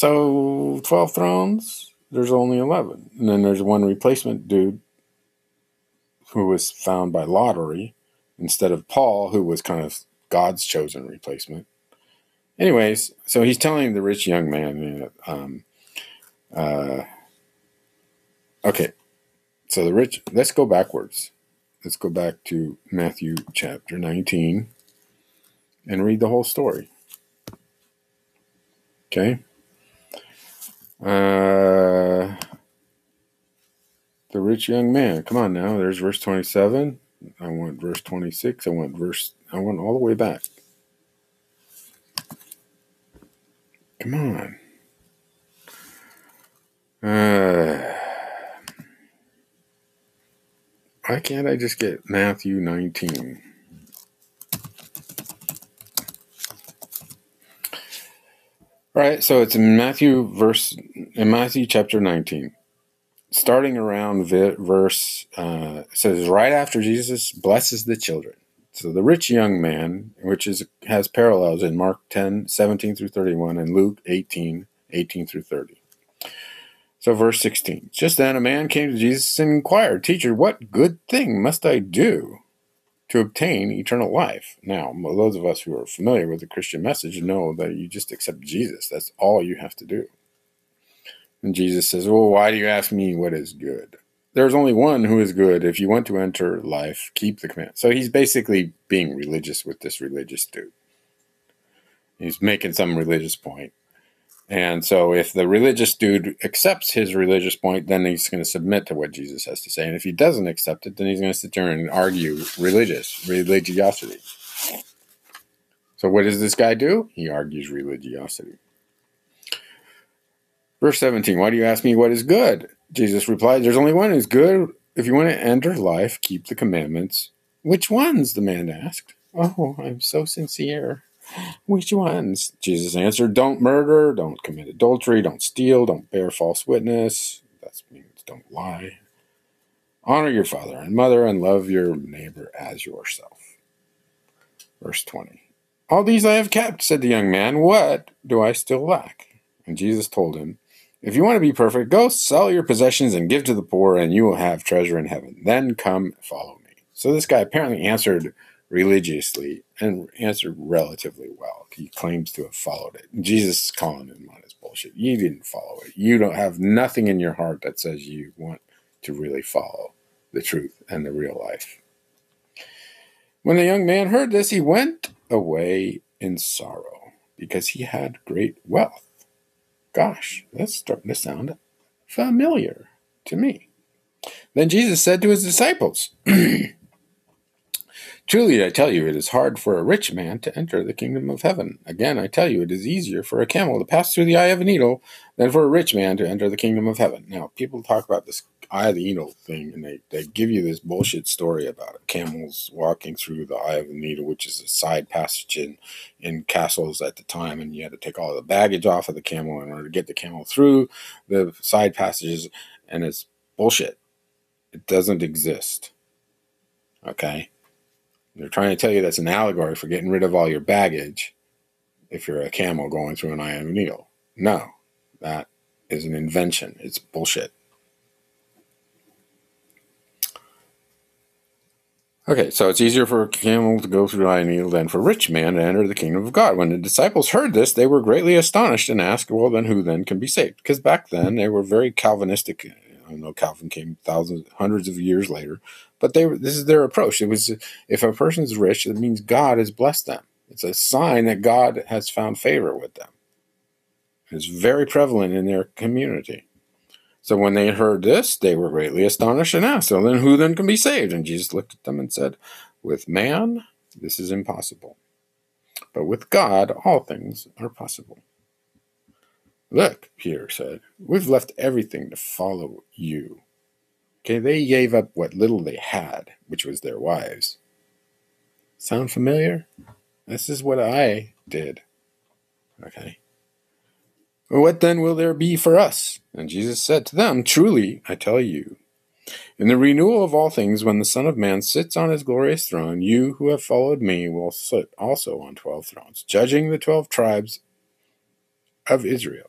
So, 12 thrones, there's only 11. And then there's one replacement dude who was found by lottery instead of Paul, who was kind of God's chosen replacement. Anyways, so he's telling the rich young man, um, uh, okay, so the rich, let's go backwards. Let's go back to Matthew chapter 19 and read the whole story. Okay. Uh, the rich young man. Come on now. There's verse 27. I want verse 26. I want verse, I want all the way back. Come on. Uh, why can't I just get Matthew 19? Right, so it's in Matthew verse in Matthew chapter 19. Starting around verse uh, says right after Jesus blesses the children. So the rich young man, which is has parallels in Mark 10, 17 through 31, and Luke 18, 18 through 30. So verse 16. Just then a man came to Jesus and inquired, Teacher, what good thing must I do to obtain eternal life? Now, those of us who are familiar with the Christian message know that you just accept Jesus. That's all you have to do. And Jesus says, Well, why do you ask me what is good? there's only one who is good. If you want to enter life, keep the command. So he's basically being religious with this religious dude. He's making some religious point. And so if the religious dude accepts his religious point, then he's going to submit to what Jesus has to say. And if he doesn't accept it, then he's going to sit there and argue religious, religiosity. So what does this guy do? He argues religiosity. Verse 17, why do you ask me what is good? Jesus replied, There's only one who's good. If you want to enter life, keep the commandments. Which ones? the man asked. Oh, I'm so sincere. Which ones? Jesus answered, Don't murder, don't commit adultery, don't steal, don't bear false witness. That means don't lie. Honor your father and mother and love your neighbor as yourself. Verse 20. All these I have kept, said the young man. What do I still lack? And Jesus told him, if you want to be perfect, go sell your possessions and give to the poor, and you will have treasure in heaven. Then come follow me. So this guy apparently answered religiously and answered relatively well. He claims to have followed it. Jesus is calling him on his bullshit. You didn't follow it. You don't have nothing in your heart that says you want to really follow the truth and the real life. When the young man heard this, he went away in sorrow because he had great wealth. Gosh, that's starting to sound familiar to me. Then Jesus said to his disciples, Truly I tell you, it is hard for a rich man to enter the kingdom of heaven. Again, I tell you, it is easier for a camel to pass through the eye of a needle than for a rich man to enter the kingdom of heaven. Now, people talk about this eye of the needle thing, and they, they give you this bullshit story about it. camels walking through the eye of the needle, which is a side passage in, in castles at the time, and you had to take all the baggage off of the camel in order to get the camel through the side passages, and it's bullshit. It doesn't exist. Okay? They're trying to tell you that's an allegory for getting rid of all your baggage if you're a camel going through an a needle. No, that is an invention. It's bullshit. Okay, so it's easier for a camel to go through an a needle than for a rich man to enter the kingdom of God. When the disciples heard this, they were greatly astonished and asked, Well, then who then can be saved? Because back then they were very Calvinistic. I know Calvin came thousands, hundreds of years later, but they this is their approach. It was if a person's rich, it means God has blessed them. It's a sign that God has found favor with them. It's very prevalent in their community. So when they heard this, they were greatly astonished and asked, So then who then can be saved? And Jesus looked at them and said, With man, this is impossible. But with God, all things are possible. Look, Peter said, we've left everything to follow you. Okay, they gave up what little they had, which was their wives. Sound familiar? This is what I did. Okay. What then will there be for us? And Jesus said to them, Truly, I tell you, in the renewal of all things, when the Son of Man sits on his glorious throne, you who have followed me will sit also on twelve thrones, judging the twelve tribes of Israel.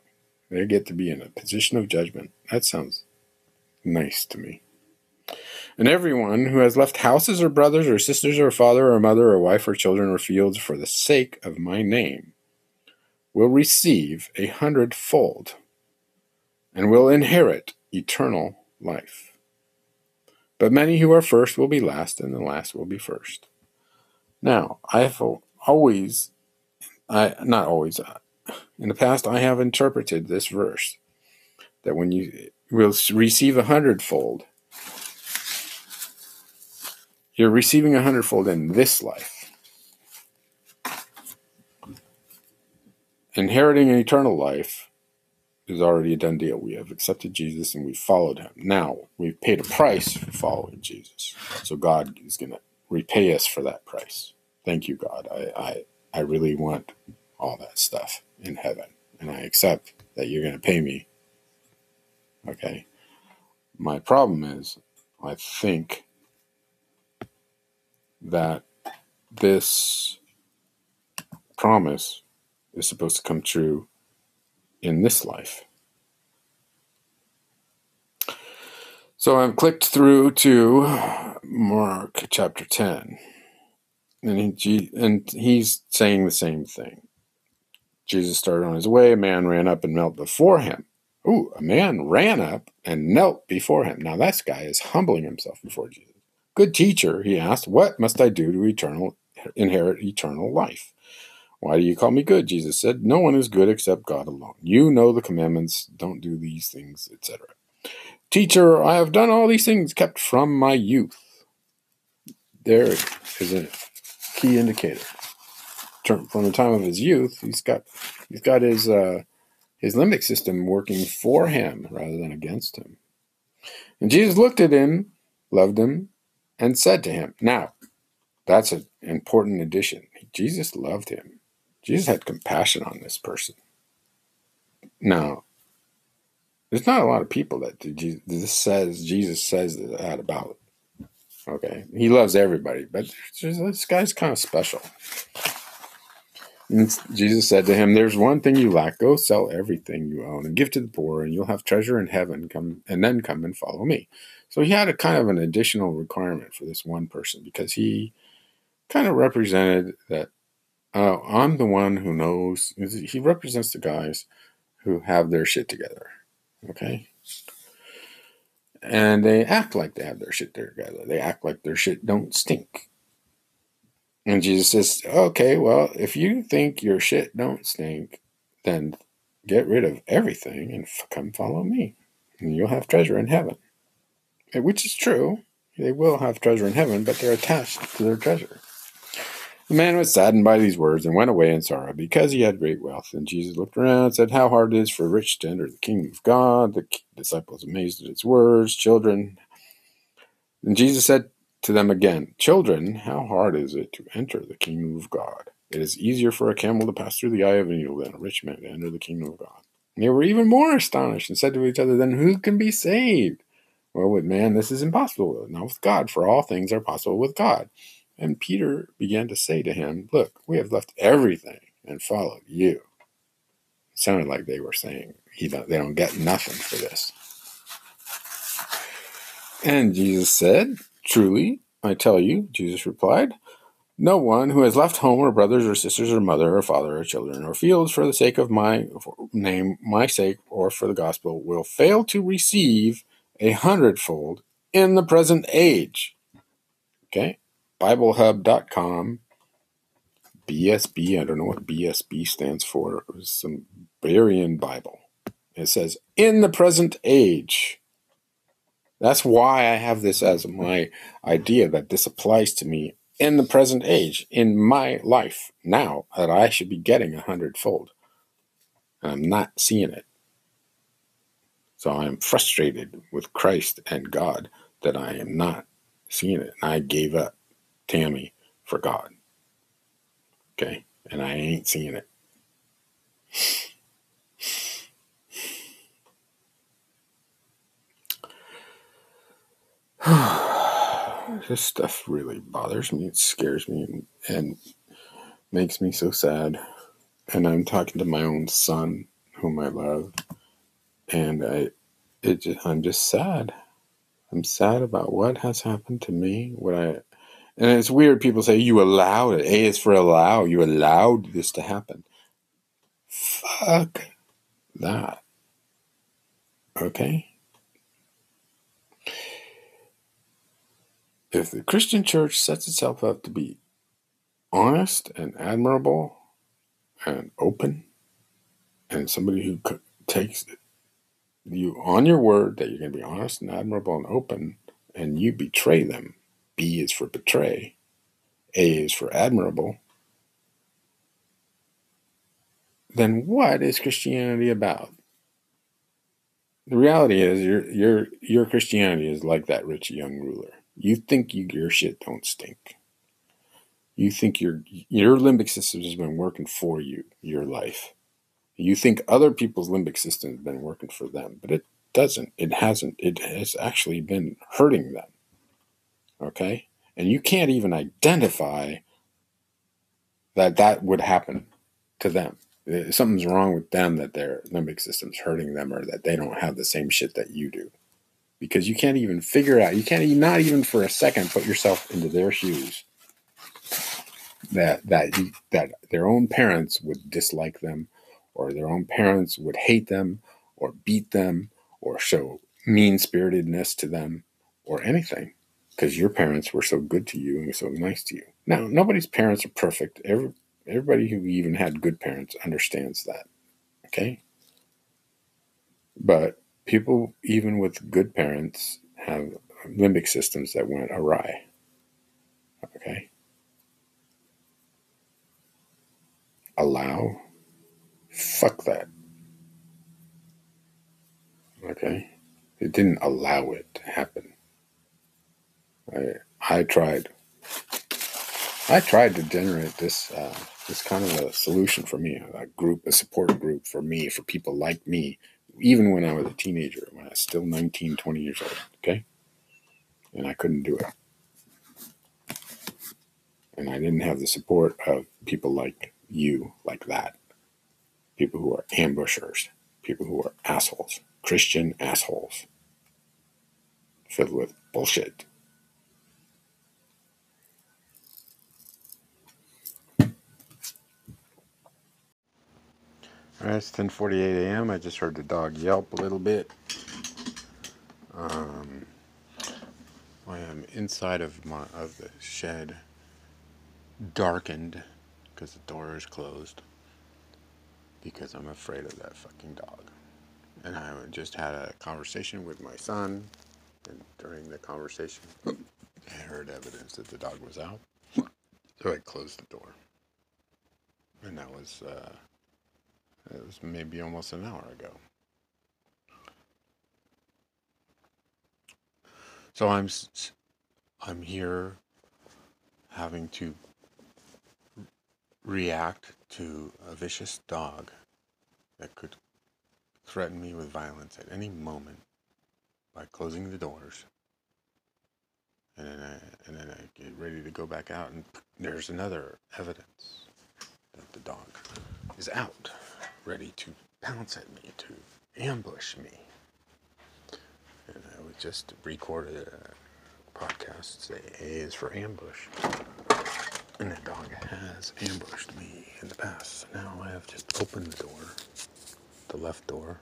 They get to be in a position of judgment. That sounds nice to me. And everyone who has left houses or brothers or sisters or father or mother or wife or children or fields for the sake of my name will receive a hundredfold and will inherit eternal life. But many who are first will be last, and the last will be first. Now, I have always, I not always, uh, in the past, I have interpreted this verse that when you will receive a hundredfold, you're receiving a hundredfold in this life. inheriting an eternal life is already a done deal. We have accepted Jesus and we followed him. Now we've paid a price for following Jesus. So God is going to repay us for that price. Thank you, God. I, I, I really want all that stuff in heaven. And I accept that you're going to pay me. Okay. My problem is, I think that this promise is supposed to come true in this life. So I've clicked through to Mark chapter 10. And, he, and he's saying the same thing. Jesus started on his way. A man ran up and knelt before him. Ooh, a man ran up and knelt before him. Now, this guy is humbling himself before Jesus. Good teacher, he asked, what must I do to eternal, inherit eternal life? Why do you call me good? Jesus said, No one is good except God alone. You know the commandments, don't do these things, etc. Teacher, I have done all these things kept from my youth. There is a key indicator. From the time of his youth, he's got he's got his uh, his limbic system working for him rather than against him. And Jesus looked at him, loved him, and said to him, Now, that's an important addition. Jesus loved him. Jesus had compassion on this person. Now, there's not a lot of people that this says Jesus says that about. Okay, he loves everybody, but this guy's kind of special. And Jesus said to him, "There's one thing you lack. Go sell everything you own and give to the poor, and you'll have treasure in heaven. Come and then come and follow me." So he had a kind of an additional requirement for this one person because he kind of represented that uh, I'm the one who knows. He represents the guys who have their shit together. Okay? And they act like they have their shit together. They act like their shit don't stink. And Jesus says, okay, well, if you think your shit don't stink, then get rid of everything and come follow me. And you'll have treasure in heaven. Eh, which is true. They will have treasure in heaven, but they're attached to their treasure. The man was saddened by these words and went away in sorrow because he had great wealth. And Jesus looked around and said, How hard it is for rich to enter the kingdom of God. The disciples amazed at his words. Children. And Jesus said to them again, Children, how hard is it to enter the kingdom of God? It is easier for a camel to pass through the eye of a needle than a rich man to enter the kingdom of God. And they were even more astonished and said to each other, Then who can be saved? Well, with man, this is impossible. Not with God, for all things are possible with God. And Peter began to say to him, Look, we have left everything and followed you. It sounded like they were saying he don't, they don't get nothing for this. And Jesus said, Truly, I tell you, Jesus replied, no one who has left home or brothers or sisters or mother or father or children or fields for the sake of my name, my sake, or for the gospel will fail to receive a hundredfold in the present age. Okay? BibleHub.com. BSB, I don't know what BSB stands for. It was some Bible. It says, in the present age. That's why I have this as my idea that this applies to me in the present age, in my life now, that I should be getting a hundredfold. And I'm not seeing it. So I'm frustrated with Christ and God that I am not seeing it. And I gave up Tammy for God. Okay? And I ain't seeing it. this stuff really bothers me. It scares me and, makes me so sad. And I'm talking to my own son, whom I love, and I, it just, I'm just sad. I'm sad about what has happened to me. What I, and it's weird. People say you allowed it. A is for allow. You allowed this to happen. Fuck that. Okay. If the Christian church sets itself up to be honest and admirable and open, and somebody who takes you on your word that you're going to be honest and admirable and open, and you betray them, B is for betray, A is for admirable, then what is Christianity about? The reality is your your your Christianity is like that rich young ruler. You think you, your shit don't stink. You think your your limbic system has been working for you your life. You think other people's limbic system has been working for them, but it doesn't. It hasn't. It has actually been hurting them. Okay? And you can't even identify that that would happen to them. Something's wrong with them that their limbic system's hurting them or that they don't have the same shit that you do because you can't even figure out, you can't not even for a second put yourself into their shoes. That, that, that their own parents would dislike them or their own parents would hate them or beat them or show mean spiritedness to them or anything because your parents were so good to you and so nice to you. Now, nobody's parents are perfect. Every, everybody who even had good parents understands that. Okay? But people, even with good parents, have limbic systems that went awry. Okay? Allow? Fuck that. Okay? It didn't allow it to happen. I, I tried. I tried to generate this uh, this kind of a solution for me, a group, a support group for me, for people like me even when I was a teenager, when I was still 19, 20 years old, okay? And I couldn't do it. And I didn't have the support of people like you, like that. People who are ambushers, people who are assholes, Christian assholes, filled with bullshit. It's 10:48 a.m. I just heard the dog yelp a little bit. Um, I am inside of my of the shed, darkened because the door is closed. Because I'm afraid of that fucking dog. And I just had a conversation with my son, and during the conversation, I heard evidence that the dog was out. So I closed the door. And that was uh, it was maybe almost an hour ago. So I'm I'm here having to react to a vicious dog that could threaten me with violence at any moment by closing the doors. And then I, and then I get ready to go back out, and there's another evidence that the dog is out ready to pounce at me, to ambush me. And I was just recorded a podcast say A is for ambush. And that dog has ambushed me in the past. Now I have just opened the door, the left door,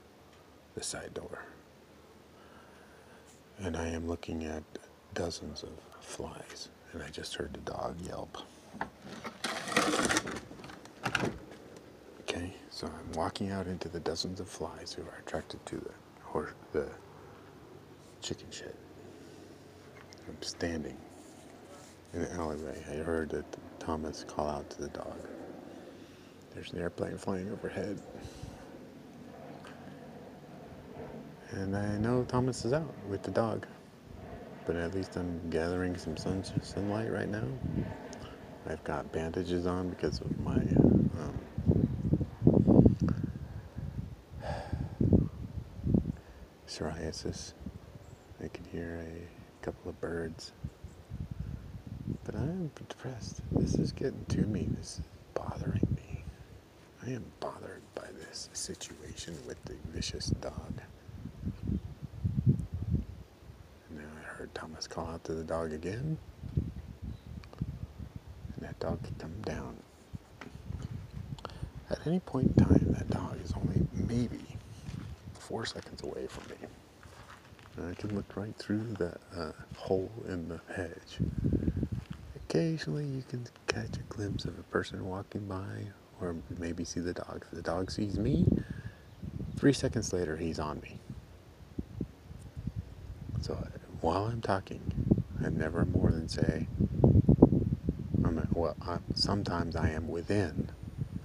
the side door. And I am looking at dozens of flies. And I just heard the dog yelp. Okay, so I'm walking out into the dozens of flies who are attracted to the horse, the chicken shit. I'm standing in the alleyway. I heard that Thomas call out to the dog. There's an airplane flying overhead. And I know Thomas is out with the dog. But at least I'm gathering some sun- sunlight right now. I've got bandages on because of my um, psoriasis. I can hear a couple of birds. But I'm depressed. This is getting to me. This is bothering me. I am bothered by this situation with the vicious dog. And now I heard Thomas call out to the dog again. And that dog could come down. At any point in time, that dog is only maybe four seconds away from me. And I can look right through the uh, hole in the hedge. Occasionally, you can catch a glimpse of a person walking by, or maybe see the dog. If the dog sees me, three seconds later, he's on me. So while I'm talking, I never more than say, I'm a, well, I'm, sometimes I am within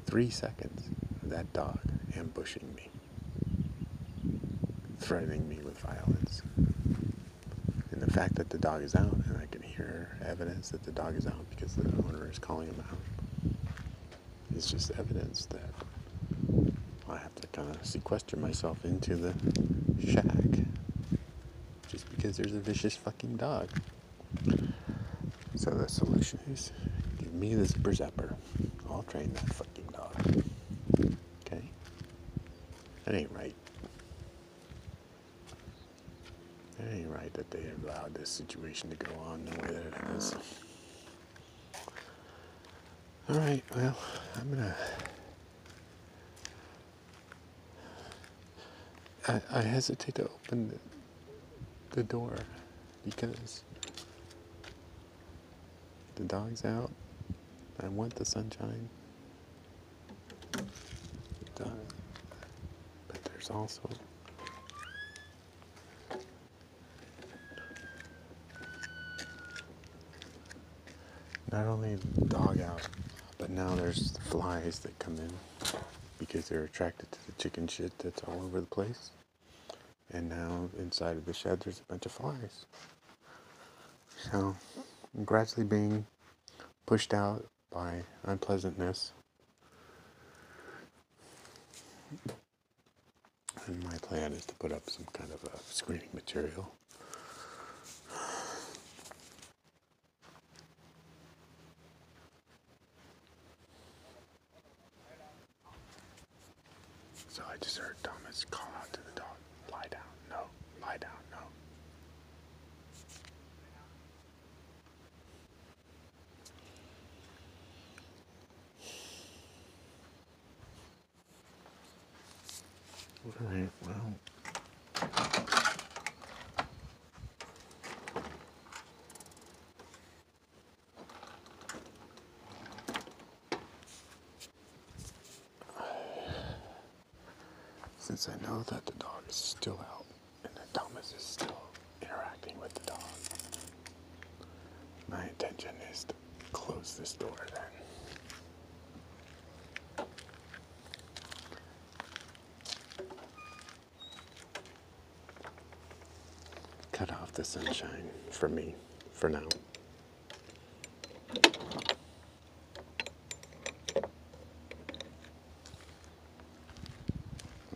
three seconds of that dog ambushing me, threatening me with violence. And the fact that the dog is out and I can hear evidence that the dog is out because the owner is calling him out is just evidence that I have to kind of sequester myself into the shack just because there's a vicious fucking dog. So the solution is give me zipper zapper. I'll train that fucking dog. Okay? That ain't right. It ain't right that they allowed this situation to go on the way that it has. All right, well, I'm gonna. I, I hesitate to open the, the door because the dog's out. I want the sunshine. But there's also not only the dog out, but now there's flies that come in because they're attracted to the chicken shit that's all over the place. And now inside of the shed, there's a bunch of flies. So I'm gradually being pushed out by unpleasantness. And my plan is to put up some kind of a screening material. So I just heard Thomas call out to the dog, lie down, no, lie down, no. All right, well. Since I know that the dog is still out and that Thomas is still interacting with the dog, my intention is to close this door then. Cut off the sunshine for me for now.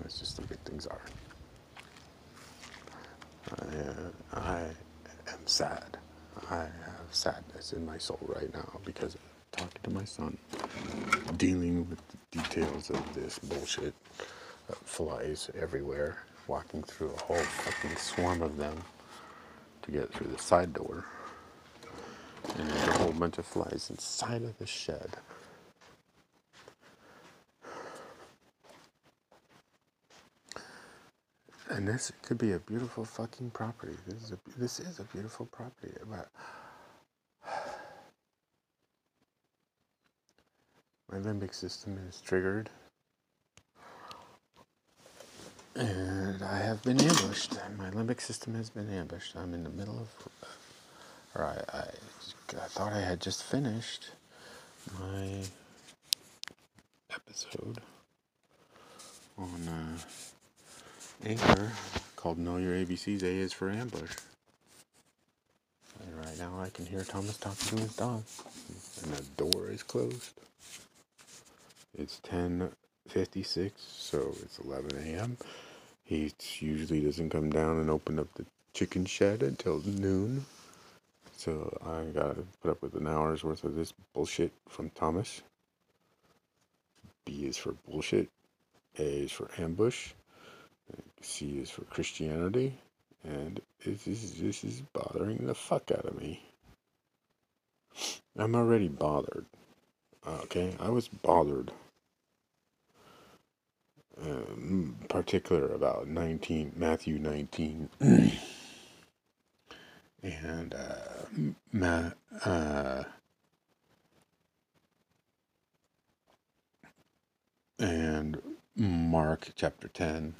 That's just the way things are. I, uh, I am sad. I have sadness in my soul right now because of talking to my son, dealing with the details of this bullshit. Uh, flies everywhere, walking through a whole fucking swarm of them to get through the side door. And there's a whole bunch of flies inside of the shed. And this could be a beautiful fucking property. This is a this is a beautiful property, but my limbic system is triggered, and I have been ambushed. My limbic system has been ambushed. I'm in the middle of, or I, I, I thought I had just finished my episode on. Uh, Anchor called Know Your ABCs. A is for ambush. And right now I can hear Thomas talking to his dog. And the door is closed. It's 10.56, so it's 11 a.m. He usually doesn't come down and open up the chicken shed until noon. So I gotta put up with an hour's worth of this bullshit from Thomas. B is for bullshit. A is for ambush. C is for Christianity, and this is, this is bothering the fuck out of me. I'm already bothered. Okay, I was bothered. Particular about 19 Matthew 19 and uh, ma, uh, and Mark chapter 10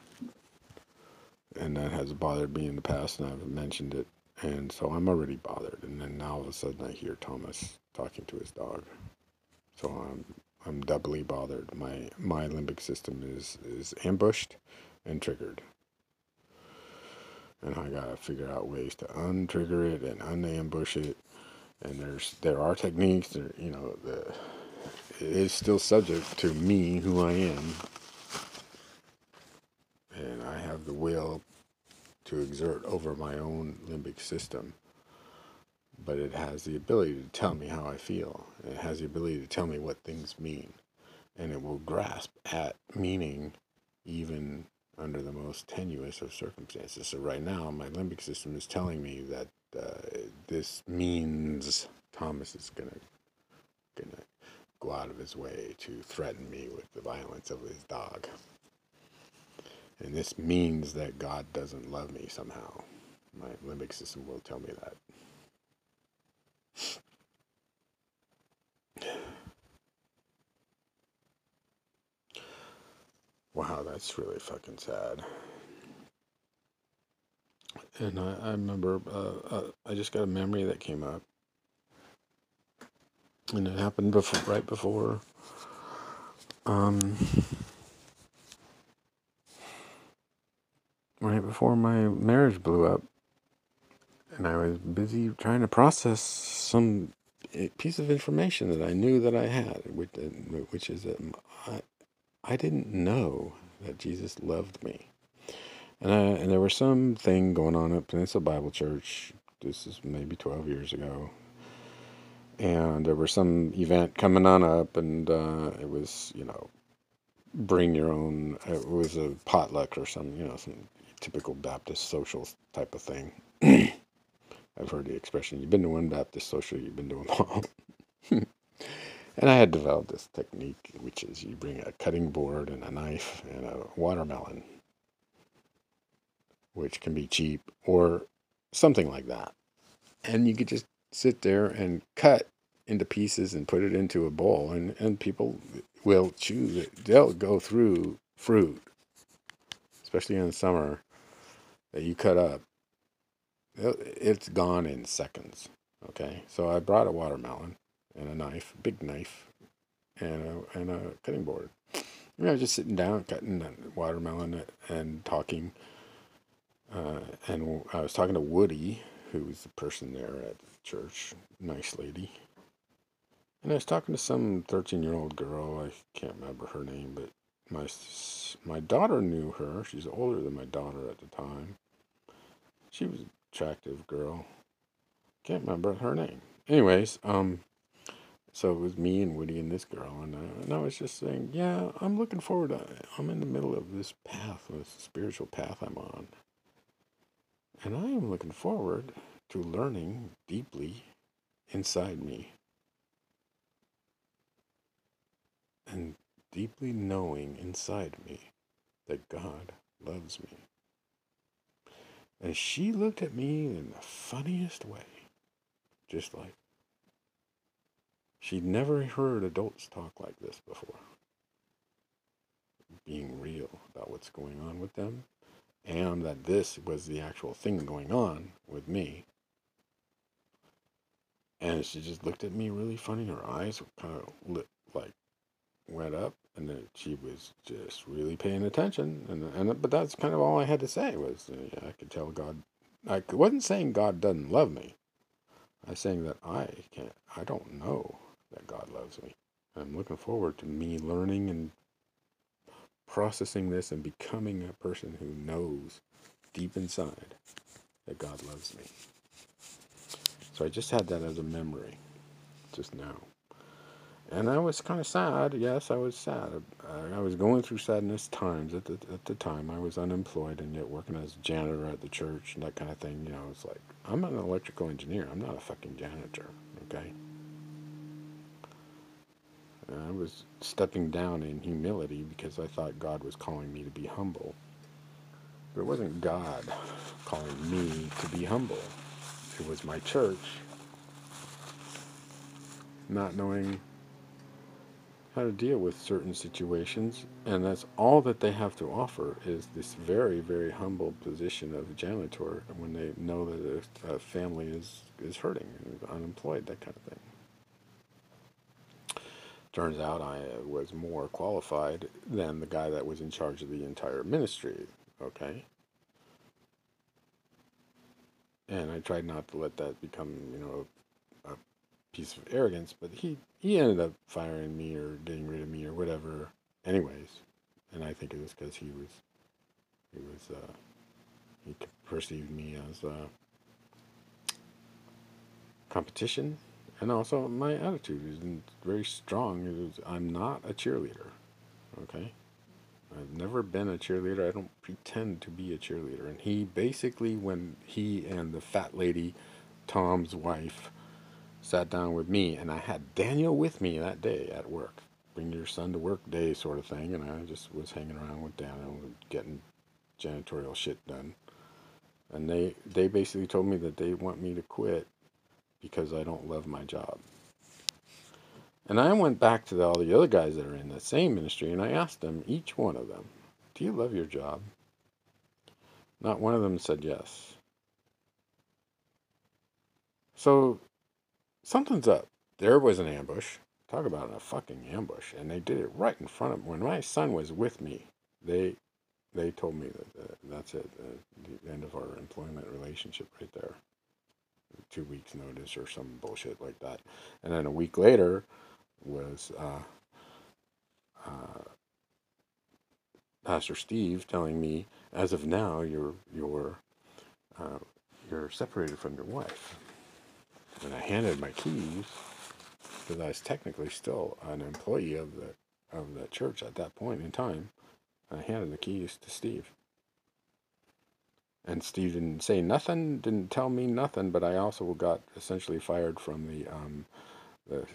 and that has bothered me in the past, and I've mentioned it, and so I'm already bothered. And then now all of a sudden I hear Thomas talking to his dog, so I'm I'm doubly bothered. My my limbic system is is ambushed and triggered, and I gotta figure out ways to untrigger it and unambush it. And there's there are techniques. There you know the it is still subject to me who I am and I have the will to exert over my own limbic system. But it has the ability to tell me how I feel. It has the ability to tell me what things mean. And it will grasp at meaning even under the most tenuous of circumstances. So right now, my limbic system is telling me that uh, this means Thomas is gonna gonna go out of his way to threaten me with the violence of his dog. And this means that God doesn't love me somehow. My limbic system will tell me that. That's really fucking sad. And I, I remember, uh, uh, I just got a memory that came up. And it happened before, right before um, right before my marriage blew up. And I was busy trying to process some eh, piece of information that I knew that I had, which, which is that I, I didn't know that Jesus loved me. And, I, and there was some thing going on at Peninsula Bible Church. This is maybe 12 years ago. And there was some event coming on up, and uh, it was, you know, bring your own, it was a potluck or some, you know, some typical Baptist social type of thing. I've heard the expression, you've been to one Baptist social, you've been to them all. and I had developed this technique, which is you bring a cutting board and a knife and a watermelon, which can be cheap or something like that. And you could just sit there and cut into pieces and put it into a bowl, and, and people will choose it. They'll go through fruit, especially in the summer, that you cut up, it's gone in seconds. Okay, so I brought a watermelon and a knife, big knife, and a, and a cutting board. And I was just sitting down cutting watermelon and talking. Uh, and I was talking to Woody, who was the person there at the church, nice lady. And I was talking to some 13 year old girl, I can't remember her name, but my my daughter knew her. She's older than my daughter at the time. She was an attractive girl. Can't remember her name. Anyways, um, so it was me and Woody and this girl, and, uh, and I was just saying, yeah, I'm looking forward. To, I'm in the middle of this path, this spiritual path I'm on, and I am looking forward to learning deeply inside me and deeply knowing inside me that God loves me. And she looked at me in the funniest way, just like, she'd never heard adults talk like this before. Being real about what's going on with them, and that this was the actual thing going on with me. And she just looked at me really funny. Her eyes kind of lit, like went up, and then she was just really paying attention. And and but that's kind of all I had to say was uh, I could tell God. I wasn't saying God doesn't love me. I was saying that I can't. I don't know that God loves me. I'm looking forward to me learning and processing this and becoming a person who knows deep inside that God loves me. So I just had that as a memory just now. And I was kind of sad. Yes, I was sad. I, was going through sadness times at the at the time. I was unemployed and yet working as a janitor at the church and that kind of thing. You know, it's like I'm an electrical engineer. I'm not a fucking janitor. Okay. I was stepping down in humility because I thought God was calling me to be humble. But it wasn't God calling me to be humble. It was my church not knowing how to deal with certain situations, and that's all that they have to offer is this very, very humble position of janitor when they know that a, a family is, is hurting unemployed, that kind of thing. Turns out I was more qualified than the guy that was in charge of the entire ministry, okay? And I tried not to let that become, you know, a piece of arrogance, but he, he ended up firing me or getting rid of me or whatever, anyways. And I think it was because he was, he was, uh, he perceived me as uh, competition and also my attitude is very strong. I'm not a cheerleader. Okay, I've never been a cheerleader. I don't pretend to be a cheerleader. And he basically, when he and the fat lady, Tom's wife, sat down with me, and I had Daniel with me that day at work. Bring your son to work day, sort of thing. And I just was hanging around with Daniel, getting janitorial shit done. And they they basically told me that they want me to quit because I don't love my job. And I went back to all the other guys that are in the same ministry and I asked them, each one of them, Do you love your job? Not one of them said yes. So something's up. There was an ambush. Talk about a fucking ambush. And they did it right in front of me. When my son was with me, they they told me that uh, that's it, uh, the end of our employment relationship right there two weeks notice or some bullshit like that. And then a week later was uh, uh, Pastor Steve telling me, as of now, you're you're uh, you're separated from your wife. And I handed my keys because I was technically still an employee of the of the church at that point in time. I handed the keys to Steve. And Steve didn't say nothing, didn't tell me nothing, but I also got essentially fired from the um, the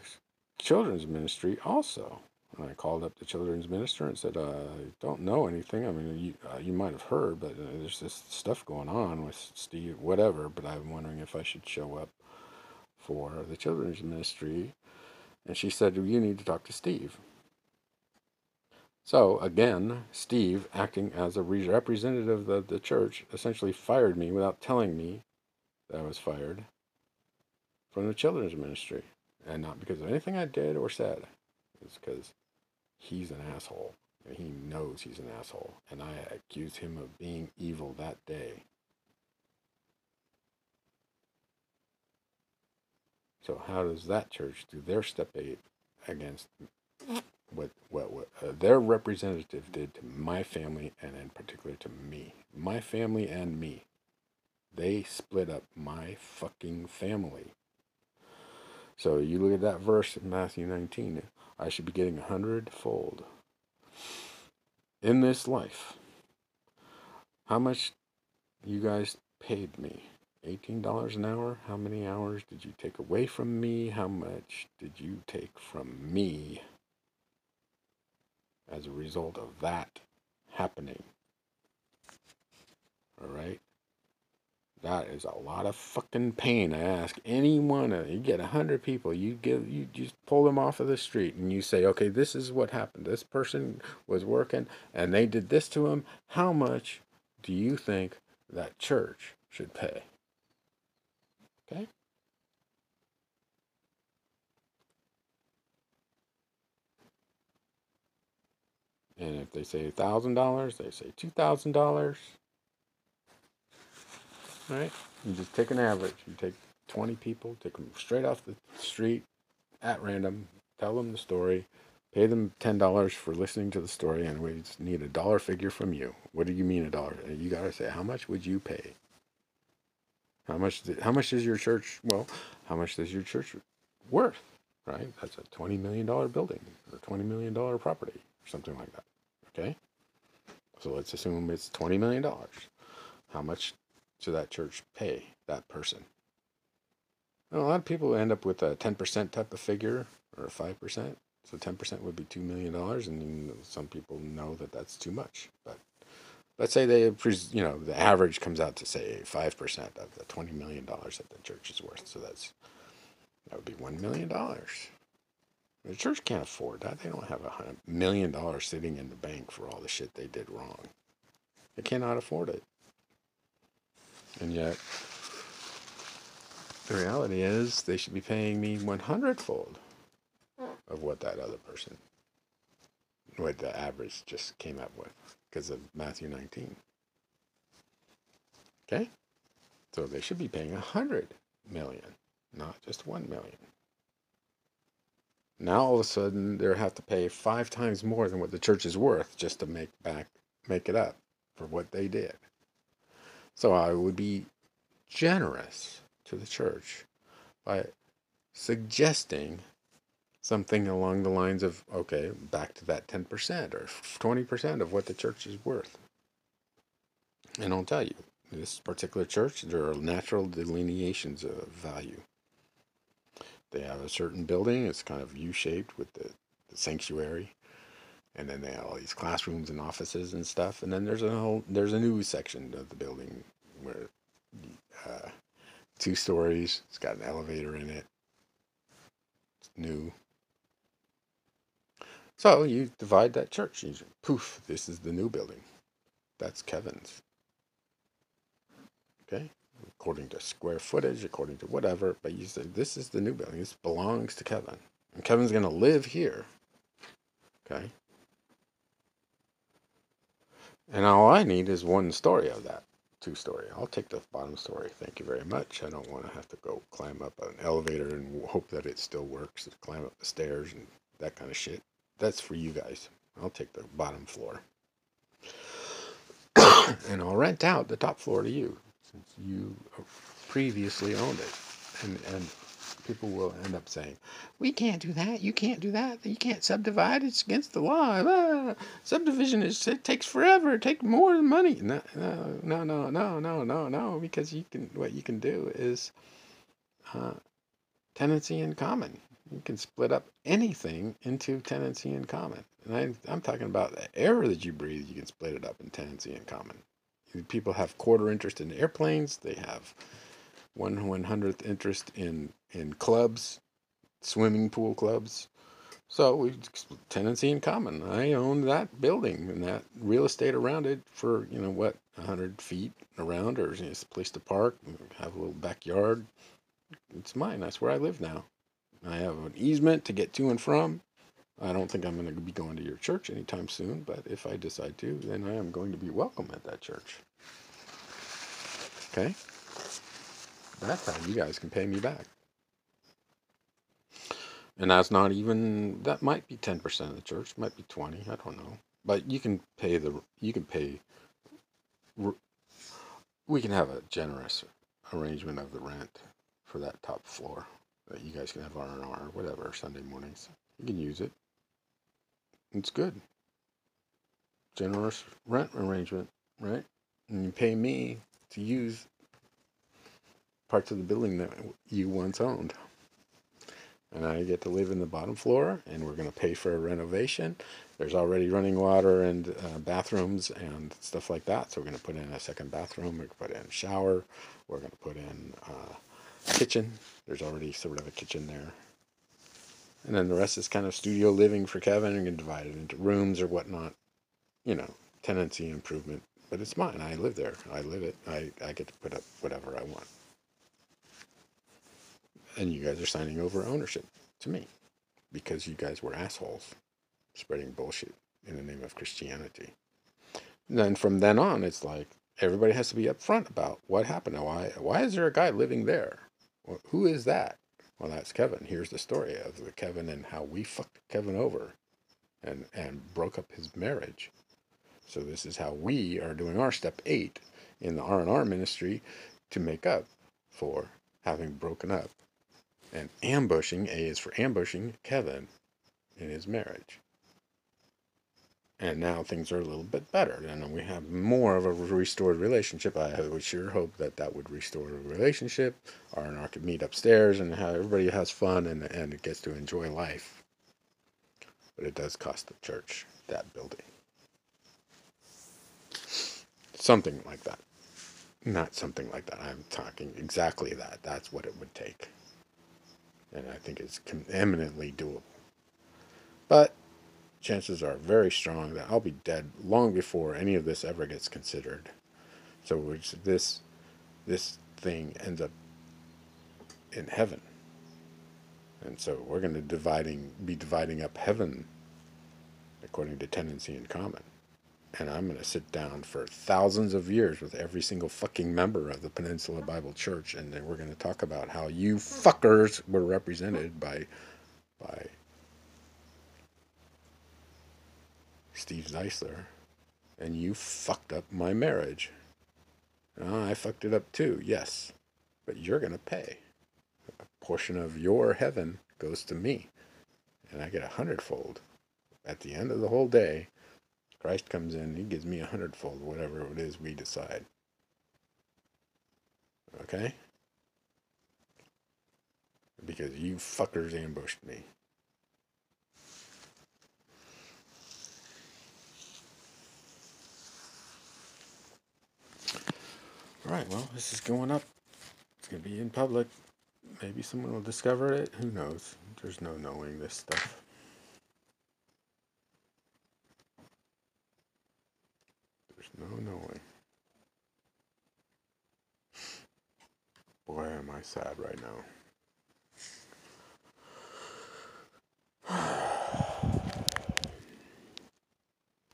children's ministry also. And I called up the children's minister and said, uh, I don't know anything. I mean, you, uh, you might have heard, but uh, there's this stuff going on with Steve, whatever, but I'm wondering if I should show up for the children's ministry. And she said, You need to talk to Steve. So again, Steve, acting as a representative of the church, essentially fired me without telling me that I was fired from the children's ministry. And not because of anything I did or said. It's because he's an asshole. And he knows he's an asshole. And I accused him of being evil that day. So how does that church do their step eight against what what, what uh, their representative did to my family and in particular to me. My family and me. They split up my fucking family. So you look at that verse in Matthew 19, I should be getting a hundredfold in this life. How much you guys paid me? $18 an hour? How many hours did you take away from me? How much did you take from me? As a result of that happening. All right? That is a lot of fucking pain. I ask anyone, uh, you get a hundred people, you give, you just pull them off of the street, and you say, okay, this is what happened. This person was working, and they did this to him. How much do you think that church should pay? Okay. And if they say $1,000, they say $2,000. Right? You just take an average. You take 20 people, take them straight off the street at random, tell them the story, pay them $10 for listening to the story, and we just need a dollar figure from you. What do you mean a dollar? You got to say, how much would you pay? How much, how much is your church, well, how much is your church worth? Right? That's a $20 million building or $20 million property or something like that. Okay? So let's assume it's $20 million. How much should that church pay that person? Well, a lot of people end up with a 10% type of figure or a 5%. So 10% would be $2 million, and some people know that that's too much. But let's say they, you know, the average comes out to say 5% of the $20 million that the church is worth. So that's, that would be $1 million. The church can't afford that. They don't have a million dollars sitting in the bank for all the shit they did wrong. They cannot afford it. And yet, the reality is they should be paying me 100 fold of what that other person, what the average just came up with because of Matthew 19. Okay? So they should be paying 100 million, not just 1 million. Now all of a sudden they have to pay five times more than what the church is worth just to make back make it up for what they did. So I would be generous to the church by suggesting something along the lines of okay, back to that 10% or 20% of what the church is worth. And I'll tell you, this particular church, there are natural delineations of value. They have a certain building. It's kind of U-shaped with the, the sanctuary, and then they have all these classrooms and offices and stuff. And then there's a whole there's a new section of the building where uh, two stories. It's got an elevator in it. It's new. So you divide that church. You poof, this is the new building. That's Kevin's. Okay? According to square footage, according to whatever. But you say, this is the new building. This belongs to Kevin. And Kevin's going to live here. Okay? And all I need is one story of that. Two story. I'll take the bottom story. Thank you very much. I don't want to have to go climb up an elevator and hope that it still works. And climb up the stairs and that kind of shit. That's for you guys. I'll take the bottom floor. and I'll rent out the top floor to you since you previously owned it. And, and people will end up saying, "We can't do that. You can't do that. You can't subdivide. It's against the law. Ah, subdivision is it takes forever. It takes more money." No, no, no, no, no, no, no, no. Because you can what you can do is uh, tenancy in common. You can split up anything into tenancy in common. And I, I'm talking about the air that you breathe. You can split it up in tenancy in common people have quarter interest in airplanes. They have one one hundredth interest in in clubs, swimming pool clubs. So we tenancy in common. I own that building and that real estate around it for you know what hundred feet around, or you know, it's a place to park, have a little backyard. It's mine. That's where I live now. I have an easement to get to and from. I don't think I'm going to be going to your church anytime soon, but if I decide to, then I am going to be welcome at that church. Okay? That's how you guys can pay me back. And that's not even, that might be 10% of the church, might be 20, I don't know. But you can pay the, you can pay, we can have a generous arrangement of the rent for that top floor that you guys can have R&R, whatever, Sunday mornings. You can use it. It's good. Generous rent arrangement, right? And you pay me to use parts of the building that you once owned. and I get to live in the bottom floor, and we're going to pay for a renovation. There's already running water and uh, bathrooms and stuff like that. So we're going to put in a second bathroom. We're going to put in a shower. We're going to put in a kitchen. There's already sort of a kitchen there. And then the rest is kind of studio living for Kevin. and divide it into rooms or whatnot. You know, tenancy improvement. But it's mine. I live there. I live it. I, I get to put up whatever I want. And you guys are signing over ownership to me because you guys were assholes spreading bullshit in the name of Christianity. And then from then on, it's like everybody has to be upfront about what happened. Why? Why is there a guy living there? Who is that? Well, that's Kevin. Here's the story of the Kevin and how we fucked Kevin over, and and broke up his marriage. So this is how we are doing our step eight in the R and R ministry to make up for having broken up and ambushing. A is for ambushing Kevin in his marriage. And now things are a little bit better, and we have more of a restored relationship. I would sure hope that that would restore a relationship. R and R could meet upstairs, and how everybody has fun and and gets to enjoy life. But it does cost the church that building. Something like that. Not something like that. I'm talking exactly that. That's what it would take. And I think it's eminently doable. But chances are very strong that I'll be dead long before any of this ever gets considered. So which this this thing ends up in heaven. And so we're going to dividing be dividing up heaven according to tenancy in common and I'm going to sit down for thousands of years with every single fucking member of the Peninsula Bible Church, and then we're going to talk about how you fuckers were represented by, by Steve Zeisler, and you fucked up my marriage. Oh, I fucked it up too, yes, but you're going to pay. A portion of your heaven goes to me, and I get a hundredfold at the end of the whole day Christ comes in, he gives me a hundredfold, whatever it is we decide. Okay? Because you fuckers ambushed me. Alright, well, this is going up. It's going to be in public. Maybe someone will discover it. Who knows? There's no knowing this stuff. There's no knowing. Boy, am I sad right now.